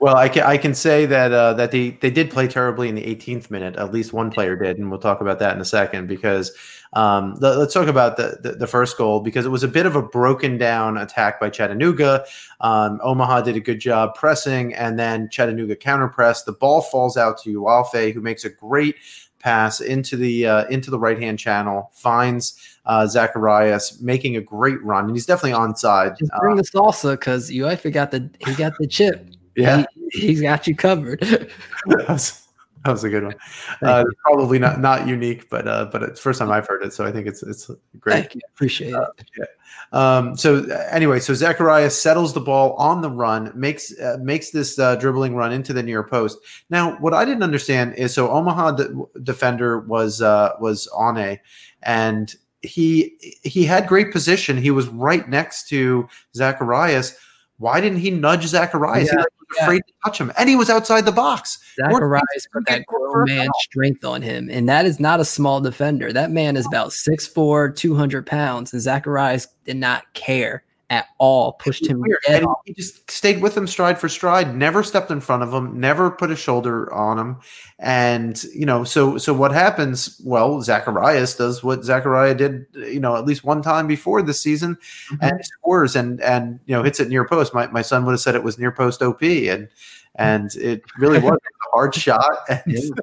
Speaker 2: Well, I can I can say that uh, that they they did play terribly in the 18th minute. At least one player did, and we'll talk about that in a second. Because um, let, us talk about the, the the first goal because it was a bit of a broken down attack by Chattanooga. Um, Omaha did a good job pressing, and then Chattanooga counter pressed. The ball falls out to Ualfe, who makes a great pass into the uh, into the right hand channel, finds uh, Zacharias making a great run, and he's definitely onside.
Speaker 1: Just
Speaker 2: Uh,
Speaker 1: bring the salsa because UEFA got the he got the chip.
Speaker 2: yeah,
Speaker 1: He, he's got you covered.
Speaker 2: that was, that was a good one. Uh, probably not not unique, but uh, but it's first time I've heard it, so I think it's it's great.
Speaker 1: Thank you. Appreciate it.
Speaker 2: Um, so uh, anyway, so Zacharias settles the ball on the run, makes uh, makes this uh, dribbling run into the near post. Now, what I didn't understand is so Omaha de- defender was uh, was on a, and he he had great position. He was right next to Zacharias. Why didn't he nudge Zacharias? he was
Speaker 1: yeah.
Speaker 2: afraid to touch him, and he was outside the box.
Speaker 1: Zacharias put that grown man
Speaker 2: foul.
Speaker 1: strength on him, and that is not a small defender. That man is about 6'4", 200 pounds, and Zacharias did not care at all. Pushed him dead
Speaker 2: he just stayed with him stride for stride, never stepped in front of him, never put a shoulder on him. And, you know, so so what happens? Well, Zacharias does what Zachariah did, you know, at least one time before this season mm-hmm. and scores and and you know hits it near post. My my son would have said it was near post OP and and it really was a hard shot. And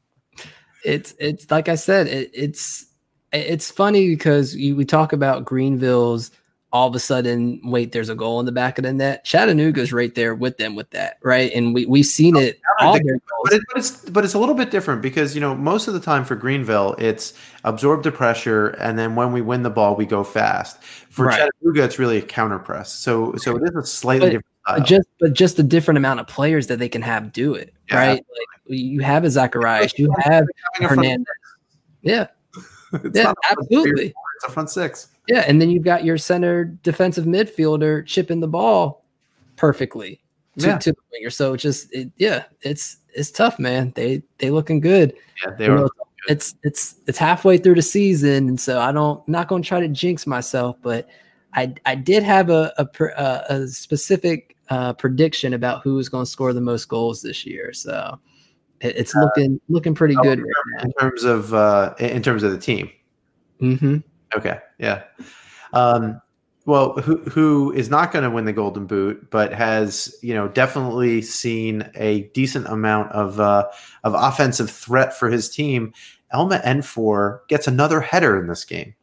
Speaker 1: it's it's like I said, it, it's it's funny because you, we talk about Greenville's all of a sudden, wait, there's a goal in the back of the net. Chattanooga's right there with them with that, right? And we we've seen oh,
Speaker 2: it.
Speaker 1: All
Speaker 2: think-
Speaker 1: their
Speaker 2: but, it, but it's but it's a little bit different because you know most of the time for Greenville it's absorb the pressure and then when we win the ball we go fast. For
Speaker 1: Right.
Speaker 2: Chattanooga it's really a counter press. So so it is a slightly
Speaker 1: But-
Speaker 2: different style.
Speaker 1: But just but just a different amount of players that they can have do it,
Speaker 2: Yeah.
Speaker 1: right? Like you have a Zacharias, you have
Speaker 2: Having a front
Speaker 1: Hernandez. Yeah. Yeah,
Speaker 2: not a front three or
Speaker 1: absolutely.
Speaker 2: It's a front six.
Speaker 1: Yeah, and then you've got your center defensive midfielder chipping the ball perfectly to,
Speaker 2: Yeah.
Speaker 1: to the winger. So just it, yeah, it's it's tough, man. They they looking good.
Speaker 2: Yeah, they
Speaker 1: You
Speaker 2: are.
Speaker 1: know, it's it's it's halfway through the season, and so I don't not going to try to jinx myself, but I I did have a a, a, a specific uh, prediction about who was going to score the most goals this year. So it, it's looking looking pretty good right
Speaker 2: in terms of uh, in terms of the team.
Speaker 1: now.
Speaker 2: Okay, yeah. Um, well, who who is not going to win the Golden Boot, but has you know definitely seen a decent amount of uh, of offensive threat for his team. Elma N'For gets another header in this game.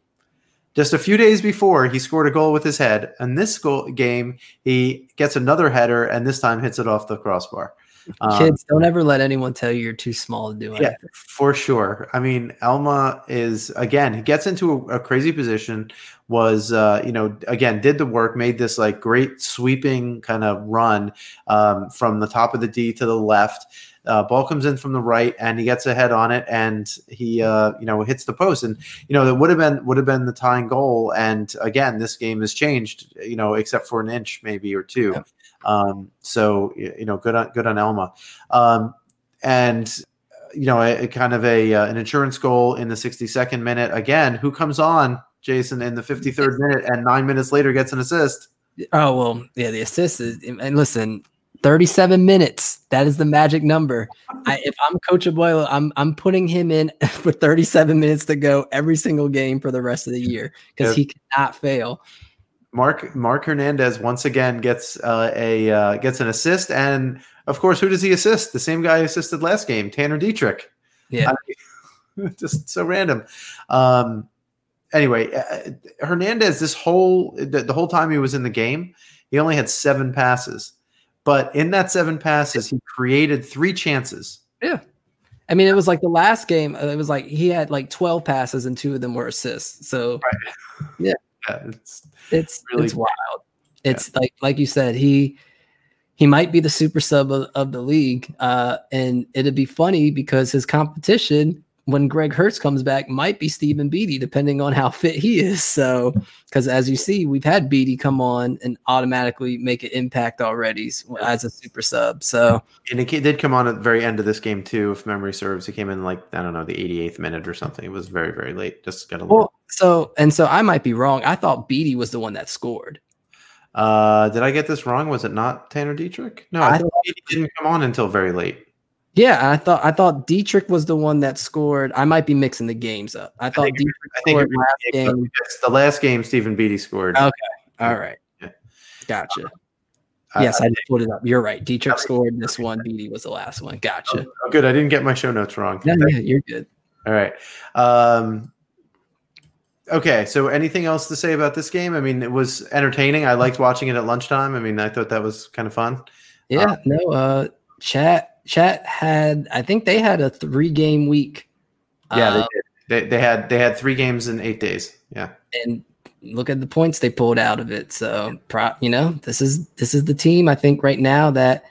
Speaker 2: Just a few days before, he scored a goal with his head, and this goal game he gets another header, and this time hits it off the crossbar. Um,
Speaker 1: Kids, don't ever let anyone tell you you're too small to do anything.
Speaker 2: yeah, for sure. I mean, Elma is again. He gets into a, a crazy position. Was uh, you know again did the work, made this like great sweeping kind of run um, from the top of the D to the left. Uh, ball comes in from the right, and he gets ahead on it, and he uh, you know hits the post, and you know that would have been would have been the tying goal. And again, this game has changed, you know, except for an inch maybe or two.
Speaker 1: Yeah.
Speaker 2: Um, so you know, good on good on Elma. Um, and you know, a, a kind of a uh, an insurance goal in the 62nd minute. Again, who comes on, Jason, in the 53rd minute, and nine minutes later gets an assist.
Speaker 1: Oh well, yeah. The assist is, and listen, thirty-seven minutes. That is the magic number. I, if I'm Coach Obleda, I'm I'm putting him in for thirty-seven minutes to go every single game for the rest of the year because he cannot fail.
Speaker 2: Mark Mark Hernandez once again gets uh, a uh, gets an assist, and of course, who does he assist? The same guy who assisted last game, Tanner Dieterich.
Speaker 1: Yeah.
Speaker 2: I just so random. Um, anyway, uh, Hernandez, this whole the, the whole time he was in the game, he only had seven passes, but in that seven passes, he created three chances.
Speaker 1: Yeah. I mean, it was like the last game. uh, It was like he had like twelve passes and two of them were assists. So
Speaker 2: Yeah, it's
Speaker 1: it's
Speaker 2: Really-
Speaker 1: it's wild. It's like like you said, he he might be the super sub of, of the league, uh, and it'd be funny because his competition when Greg Hurst comes back might be Stephen Beatty, depending on how fit he is. So, because as you see, we've had Beatty come on and automatically make an impact already as a super sub. So,
Speaker 2: and it did come on at the very end of this game too, if memory serves. He came in like I don't know the 88th minute or something. It was very very late. Just got a little.
Speaker 1: well, so and so I might be wrong. I thought Beatty was the one that scored.
Speaker 2: Uh, did I get this wrong? Was it not Tanner Dieterich? No, I,
Speaker 1: I
Speaker 2: thought he didn't come on until very late.
Speaker 1: Yeah, I thought I thought Dieterich was the one that scored. I might be mixing the games up. I thought
Speaker 2: think
Speaker 1: Dieterich
Speaker 2: I think
Speaker 1: scored last game.
Speaker 2: It's the last game Stephen Beatty scored.
Speaker 1: Okay. All right.
Speaker 2: Yeah.
Speaker 1: Gotcha.
Speaker 2: I-
Speaker 1: yes, I just pulled it up. You're right. Dieterich scored this one. Beatty was the last one. Gotcha.
Speaker 2: Oh, good. I didn't get my show notes wrong.
Speaker 1: Yeah, yeah, you're good.
Speaker 2: All right. Um, okay. So, anything else to say about this game? I mean, it was entertaining. I liked watching it at lunchtime. I mean, I thought that was kind of fun.
Speaker 1: Yeah, no, uh chat chat had I think they had a three game week.
Speaker 2: Yeah,
Speaker 1: Uh,
Speaker 2: they, did. they they had they had three games in eight days. Yeah.
Speaker 1: and look at the points they pulled out of it. So, pro, you know, this is this is the team I think right now that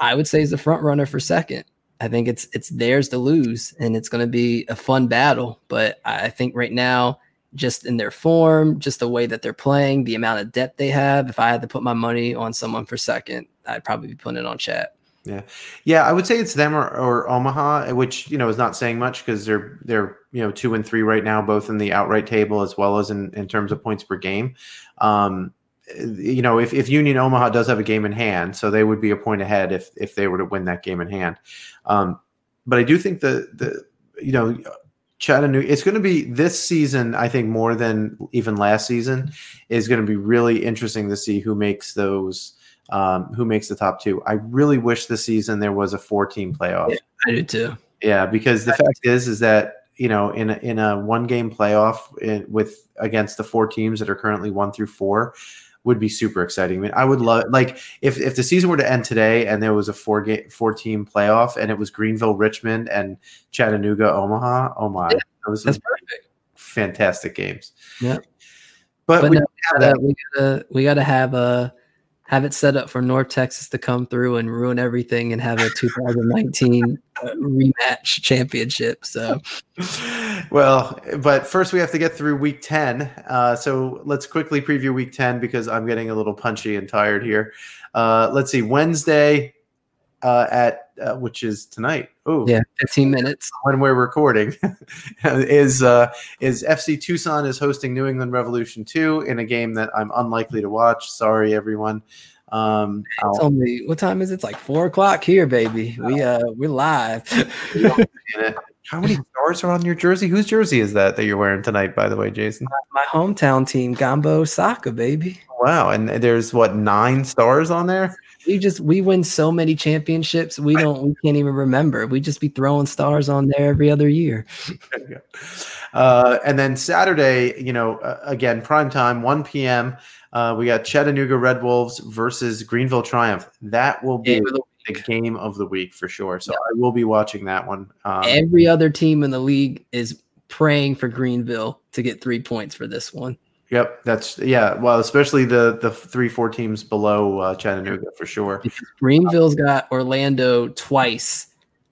Speaker 1: I would say is the front runner for second. I think it's it's theirs to lose, and it's going to be a fun battle. But I think right now, just in their form, just the way that they're playing, the amount of depth they have. If I had to put my money on someone for second, I'd probably be putting it on chat.
Speaker 2: Yeah, yeah, I would say it's them or, or Omaha, which you know is not saying much because they're they're you know two and three right now, both in the outright table as well as in, in terms of points per game. Um, you know, if, if Union Omaha does have a game in hand, so they would be a point ahead if if they were to win that game in hand. Um, but I do think the the you know Chattanooga, it's going to be this season. I think more than even last season is going to be really interesting to see who makes those um, who makes the top two. I really wish this season there was a four team playoff.
Speaker 1: Yeah. I do too.
Speaker 2: Yeah, because the fact is, is that you know, in a, in a one game playoff in, with against the four teams that are currently one through four, would be super exciting. I mean, I would love like if if the season were to end today and there was a four game four team playoff and it was Greenville, Richmond, and Chattanooga, Omaha. Oh my,
Speaker 1: Yeah,
Speaker 2: those
Speaker 1: That's perfect.
Speaker 2: fantastic games.
Speaker 1: Yeah.
Speaker 2: but,
Speaker 1: But
Speaker 2: we
Speaker 1: no,
Speaker 2: that.
Speaker 1: we gotta we gotta have a have it set up for North Texas to come through and ruin everything and have a 2019 uh, rematch championship. So
Speaker 2: well, but first we have to get through week 10. Uh, so let's quickly preview week 10 because I'm getting a little punchy and tired here. Uh, let's see, Wednesday uh, at uh, which is tonight. Oh,
Speaker 1: yeah, 15 minutes.
Speaker 2: when we're recording is uh, is FC Tucson is hosting New England Revolution 2 in a game that I'm unlikely to watch. Sorry, everyone. Um, I'll-
Speaker 1: Tell me what time is it? It's like four o'clock here, baby. We uh we're live.
Speaker 2: How many stars are on your jersey? Whose jersey is that that you're wearing tonight, by the way, Jason?
Speaker 1: My hometown team, Gambo Saka, baby.
Speaker 2: Wow, and there's what nine stars on there?
Speaker 1: We just we win so many championships. We don't we can't even remember. We just be throwing stars on there every other year.
Speaker 2: Uh, and then Saturday, you know, uh, again, prime time, 1 p.m. Uh, we got Chattanooga Red Wolves versus Greenville Triumph. That will be
Speaker 1: the
Speaker 2: the game of the week for sure. So I will be watching that one. Um,
Speaker 1: Every other team in the league is praying for Greenville to get three points for this one.
Speaker 2: Yep, that's yeah. Well, especially the the three four teams below uh, Chattanooga for sure.
Speaker 1: Greenville's got Orlando twice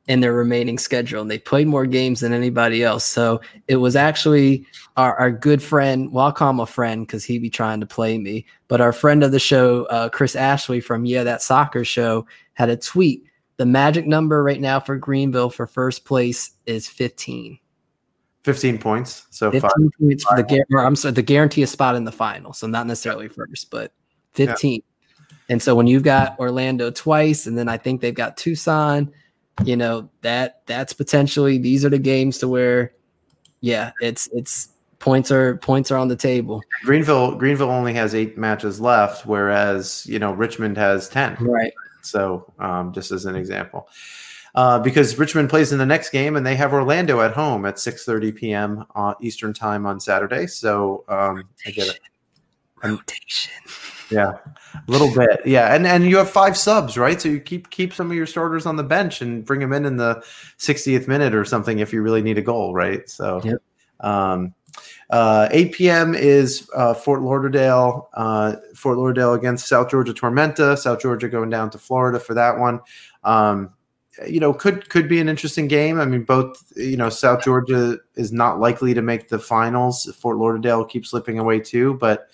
Speaker 1: in their remaining schedule, and they played more games than anybody else. So it was actually our, our good friend. Well, I'll call him a friend because he be trying to play me. But our friend of the show, uh, Chris Ashley from Yeah That Soccer Show, had a tweet. The magic number right now for Greenville for first place is 15.
Speaker 2: 15 points. So
Speaker 1: 15
Speaker 2: five.
Speaker 1: points for the or I'm sorry, the guarantee a spot in the final. So not necessarily first, but 15. And so when you've got Orlando twice, and then I think they've got Tucson, you know, that that's potentially these are the games to where, yeah, it's it's points are points are on the table.
Speaker 2: Greenville Greenville only has eight matches left, whereas you know Richmond has 10.
Speaker 1: Right.
Speaker 2: So, um, just as an example, uh, because Richmond plays in the next game, and they have Orlando at home at 6:30 p.m. Uh, Eastern time on Saturday. So, um, I get it.
Speaker 1: Rotation.
Speaker 2: Yeah, a little bit. Yeah, and and you have five subs, right? So you keep keep some of your starters on the bench and bring them in in the 60th minute or something if you really need a goal, right? So,
Speaker 1: Yep.
Speaker 2: um, uh, 8 p.m. is uh, Fort Lauderdale, uh, Fort Lauderdale against South Georgia Tormenta. South Georgia going down to Florida for that one. Um, you know, could could be an interesting game. I mean, both you know, South Georgia is not likely to make the finals. Fort Lauderdale keeps slipping away too, but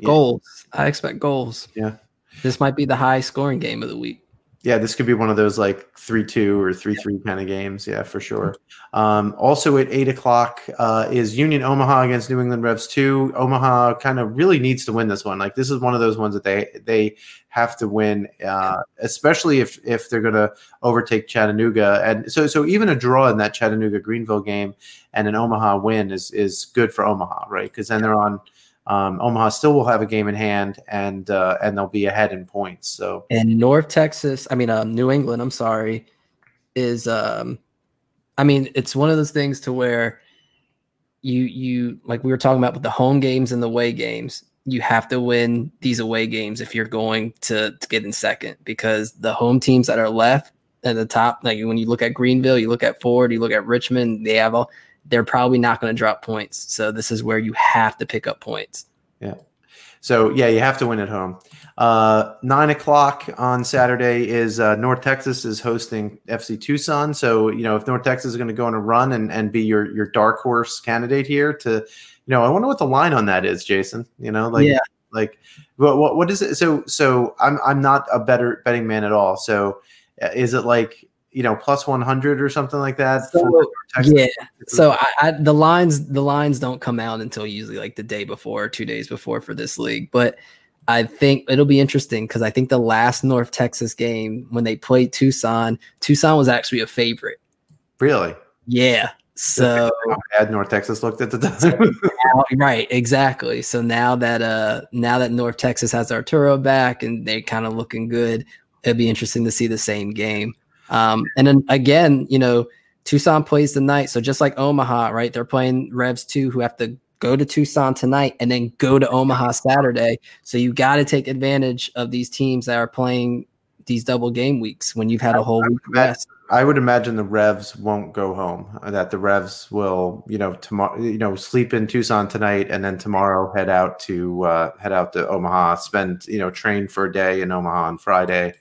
Speaker 2: Yeah.
Speaker 1: Goals. I expect goals.
Speaker 2: Yeah.
Speaker 1: This might be the high scoring game of the week.
Speaker 2: Yeah, this could be one of those like three two or three three kind of games. Yeah, for sure. Um, also at eight o'clock uh, is Union Omaha against New England Revs two. Omaha kind of really needs to win this one. Like this is one of those ones that they they have to win, uh, especially if if they're going to overtake Chattanooga. And so so even a draw in that Chattanooga Greenville game and an Omaha win is is good for Omaha, right? Because then they're on. Um, Omaha still will have a game in hand, and uh, and they'll be ahead in points. So
Speaker 1: And North Texas, I mean, um, New England, I'm sorry, is, um, I mean, it's one of those things to where you, you, like we were talking about with the home games and the away games, you have to win these away games if you're going to, to get in second because the home teams that are left at the top, like when you look at Greenville, you look at Ford, you look at Richmond, they have all, they're probably not going to drop points. So this is where you have to pick up points. Yeah.
Speaker 2: So yeah, you have to win at home. Uh, nine o'clock on Saturday is uh, North Texas is hosting FC Tucson. So you know if North Texas is going to go on a run and, and be your your dark horse candidate here to, you know, I wonder what the line on that is, Jason. You know, like
Speaker 1: Yeah.
Speaker 2: like what what, what is it? So so I'm I'm not a better betting man at all. So uh, is it like you know plus one hundred or something like that?
Speaker 1: So, yeah. So I, I the lines the lines don't come out until usually like the day before or two days before for this league. But I think it'll be interesting because I think the last North Texas game when they played Tucson, Tucson was actually a favorite.
Speaker 2: really.
Speaker 1: Yeah. So
Speaker 2: bad North Texas looked at the time.
Speaker 1: right, exactly. So now that uh now that North Texas has Arturo back and they're kind of looking good, it'd be interesting to see the same game. Um, and then again, you know, Tucson plays tonight. So just like Omaha, right? They're playing Revs too, who have to go to Tucson tonight and then go to Omaha Saturday. So you got to take advantage of these teams that are playing these double game weeks when you've had a whole week rest.
Speaker 2: I would imagine the Revs won't go home. uh, That the Revs will, you know, tomorrow, you know, sleep in Tucson tonight, and then tomorrow head out to uh, head out to Omaha, spend, you know, train for a day in Omaha on Friday,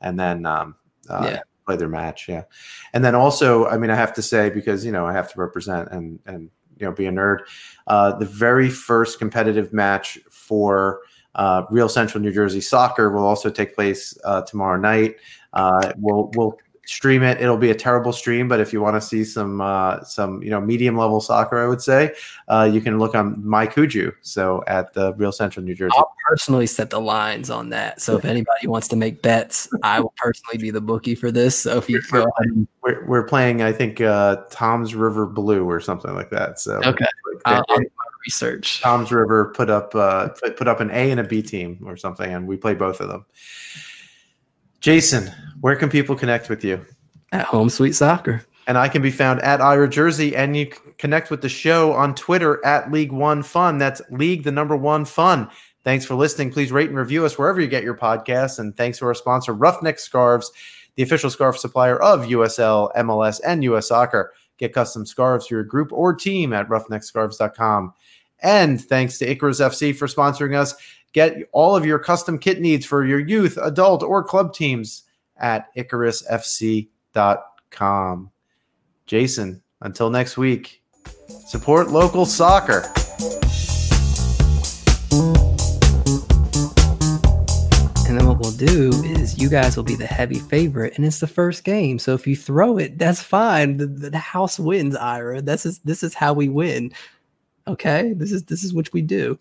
Speaker 2: and then um, uh,
Speaker 1: Yeah.
Speaker 2: Play their match. Yeah, and then also, I mean, I have to say because you know I have to represent and and you know be a nerd. Uh, the very first competitive match for uh, Real Central New Jersey Soccer will also take place uh, tomorrow night. Uh, we'll we'll stream it. It'll be a terrible stream, but if you want to see some uh, some you know medium level soccer, I would say uh, you can look on Mycujoo. So at the Real Central New Jersey.
Speaker 1: I'll personally set the lines on that. So if anybody wants to make bets, I will personally be the bookie for this. So if you go ahead
Speaker 2: We're, we're playing, I think, uh, Tom's River Blue or something like that. So
Speaker 1: Okay. I'll research.
Speaker 2: Tom's River put up uh, put, put up an A and a B team or something, and we play both of them. Jason, where can people connect with you?
Speaker 1: At Home Sweet Soccer.
Speaker 2: And I can be found at Ira Jersey, and you can connect with the show on Twitter at League One Fun. That's League the number one fun. Thanks for listening. Please rate and review us wherever you get your podcasts. And thanks to our sponsor, Roughneck Scarves, the official scarf supplier of USL, MLS, and US Soccer. Get custom scarves for your group or team at roughneckscarves.com. And thanks to Icarus FC for sponsoring us. Get all of your custom kit needs for your youth, adult, or club teams at icarusfc.com. Jason, until next week, support local soccer.
Speaker 1: And then what we'll do is you guys will be the heavy favorite, and it's the first game. So if you throw it, that's fine. The, the, house wins, Ira. This is this is how we win. Okay, this is this is what we do.